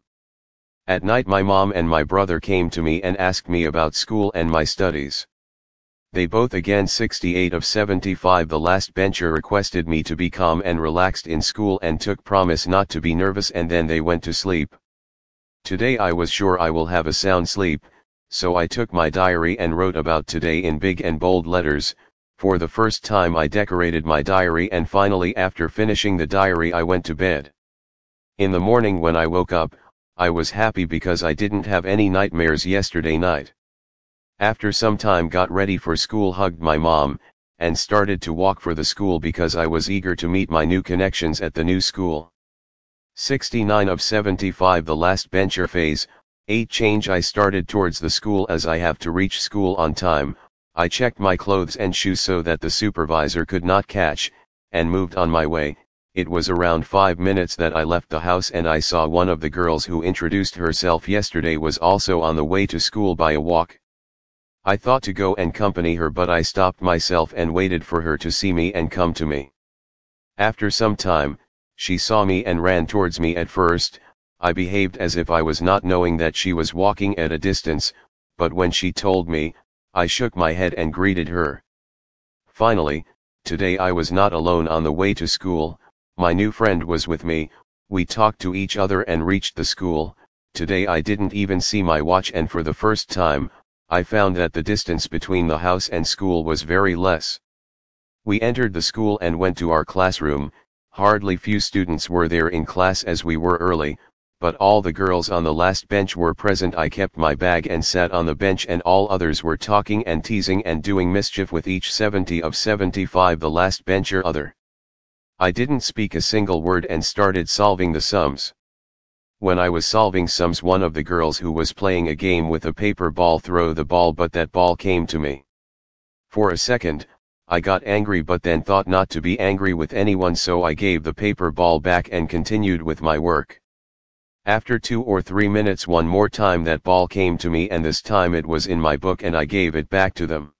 At night my mom and my brother came to me and asked me about school and my studies. They both again 68 of 75 the last bencher requested me to be calm and relaxed in school and took promise not to be nervous and then they went to sleep. Today I was sure I will have a sound sleep, so I took my diary and wrote about today in big and bold letters, for the first time I decorated my diary and finally after finishing the diary I went to bed. In the morning when I woke up, I was happy because I didn't have any nightmares yesterday night. After some time got ready for school hugged my mom, and started to walk for the school because I was eager to meet my new connections at the new school. 69 of 75 The last bencher phase, 8 change I started towards the school as I have to reach school on time, I checked my clothes and shoes so that the supervisor could not catch, and moved on my way, it was around 5 minutes that I left the house and I saw one of the girls who introduced herself yesterday was also on the way to school by a walk. I thought to go and company her but I stopped myself and waited for her to see me and come to me. After some time, she saw me and ran towards me at first, I behaved as if I was not knowing that she was walking at a distance, but when she told me, I shook my head and greeted her. Finally, today I was not alone on the way to school, my new friend was with me, we talked to each other and reached the school, today I didn't even see my watch and for the first time, I found that the distance between the house and school was very less. We entered the school and went to our classroom, hardly few students were there in class as we were early, but all the girls on the last bench were present I kept my bag and sat on the bench and all others were talking and teasing and doing mischief with each 70 of 75 the last bench or other. I didn't speak a single word and started solving the sums. When I was solving sums one of the girls who was playing a game with a paper ball throw the ball but that ball came to me. For a second, I got angry but then thought not to be angry with anyone so I gave the paper ball back and continued with my work. After two or three minutes one more time that ball came to me and this time it was in my book and I gave it back to them.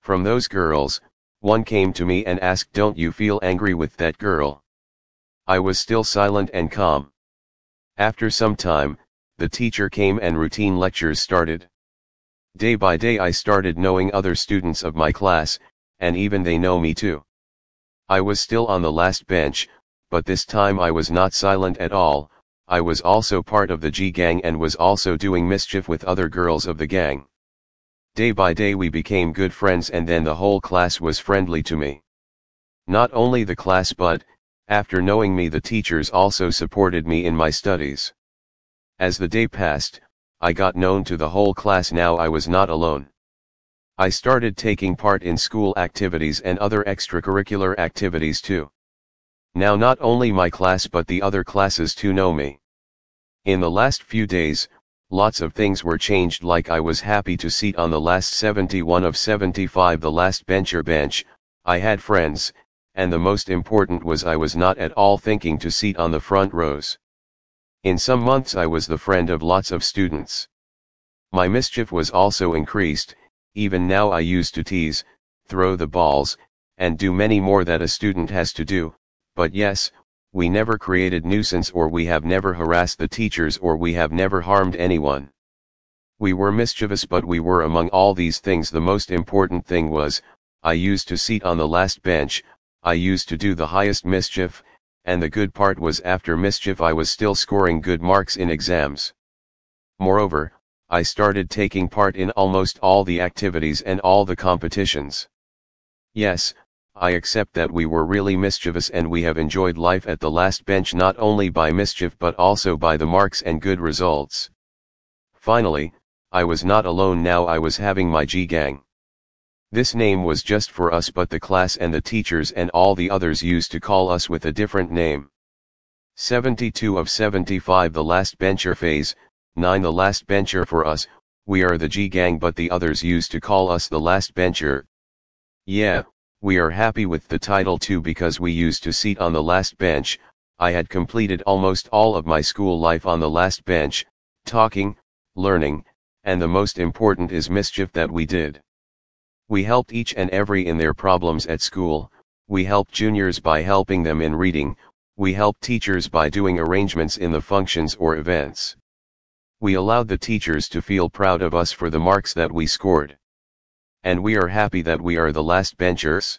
From those girls, one came to me and asked don't you feel angry with that girl? I was still silent and calm. After some time, the teacher came and routine lectures started. Day by day I started knowing other students of my class, and even they know me too. I was still on the last bench, but this time I was not silent at all, I was also part of the G gang and was also doing mischief with other girls of the gang. Day by day we became good friends and then the whole class was friendly to me. Not only the class but, after knowing me the teachers also supported me in my studies. As the day passed, I got known to the whole class now I was not alone. I started taking part in school activities and other extracurricular activities too. Now not only my class but the other classes too know me. In the last few days, lots of things were changed like I was happy to seat on the last 71 of 75 the last bencher bench, I had friends, and the most important was I was not at all thinking to seat on the front rows. In some months I was the friend of lots of students. My mischief was also increased, even now I used to tease, throw the balls, and do many more that a student has to do, but yes, we never created nuisance or we have never harassed the teachers or we have never harmed anyone. We were mischievous but we were among all these things the most important thing was, I used to seat on the last bench, I used to do the highest mischief, and the good part was after mischief I was still scoring good marks in exams. Moreover, I started taking part in almost all the activities and all the competitions. Yes, I accept that we were really mischievous and we have enjoyed life at the last bench not only by mischief but also by the marks and good results. Finally, I was not alone now I was having my G gang. This name was just for us but the class and the teachers and all the others used to call us with a different name. 72 of 75 the last bencher phase, 9 the last bencher for us, we are the G gang but the others used to call us the last bencher. Yeah, we are happy with the title too because we used to seat on the last bench, I had completed almost all of my school life on the last bench, talking, learning, and the most important is mischief that we did. We helped each and every in their problems at school, we helped juniors by helping them in reading, we helped teachers by doing arrangements in the functions or events. We allowed the teachers to feel proud of us for the marks that we scored. And we are happy that we are the last benchers.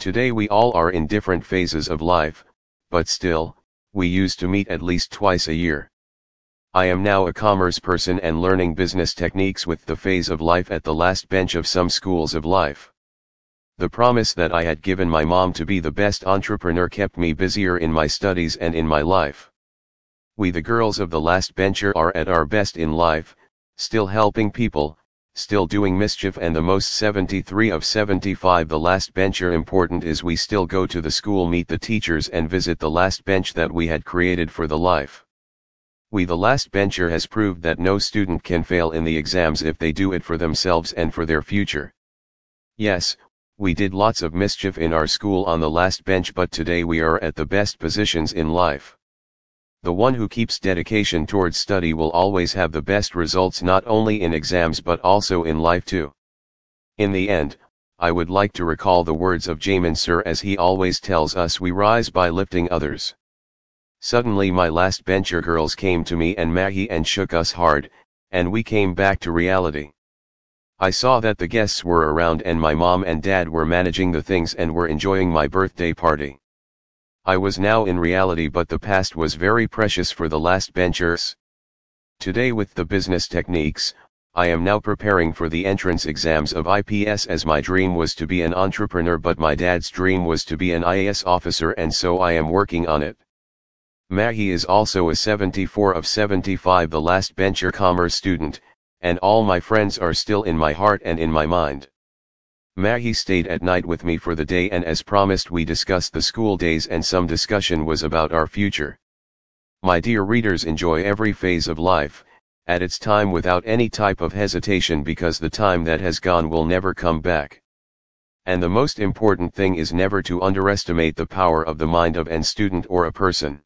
Today we all are in different phases of life, but still, we used to meet at least twice a year. I am now a commerce person and learning business techniques with the phase of life at the last bench of some schools of life. The promise that I had given my mom to be the best entrepreneur kept me busier in my studies and in my life. We the girls of the last bencher are at our best in life, still helping people, still doing mischief and the most 73 of 75 the last bencher important is we still go to the school meet the teachers and visit the last bench that we had created for the life. We the last bencher has proved that no student can fail in the exams if they do it for themselves and for their future. Yes, we did lots of mischief in our school on the last bench but today we are at the best positions in life. The one who keeps dedication towards study will always have the best results not only in exams but also in life too. In the end, I would like to recall the words of Jaimin Sir as he always tells us we rise by lifting others. Suddenly my last bencher girls came to me and Maggie and shook us hard, and we came back to reality. I saw that the guests were around and my mom and dad were managing the things and were enjoying my birthday party. I was now in reality but the past was very precious for the last benchers. Today with the business techniques, I am now preparing for the entrance exams of IPS as my dream was to be an entrepreneur but my dad's dream was to be an IAS officer and so I am working on it. Mahi is also a 74 of 75 the last bencher commerce student, and all my friends are still in my heart and in my mind. Mahi stayed at night with me for the day and as promised we discussed the school days and some discussion was about our future. My dear readers enjoy every phase of life, at its time without any type of hesitation because the time that has gone will never come back. And the most important thing is never to underestimate the power of the mind of an student or a person.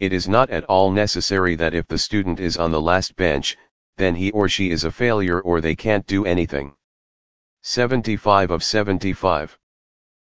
It is not at all necessary that if the student is on the last bench, then he or she is a failure or they can't do anything. 75 of 75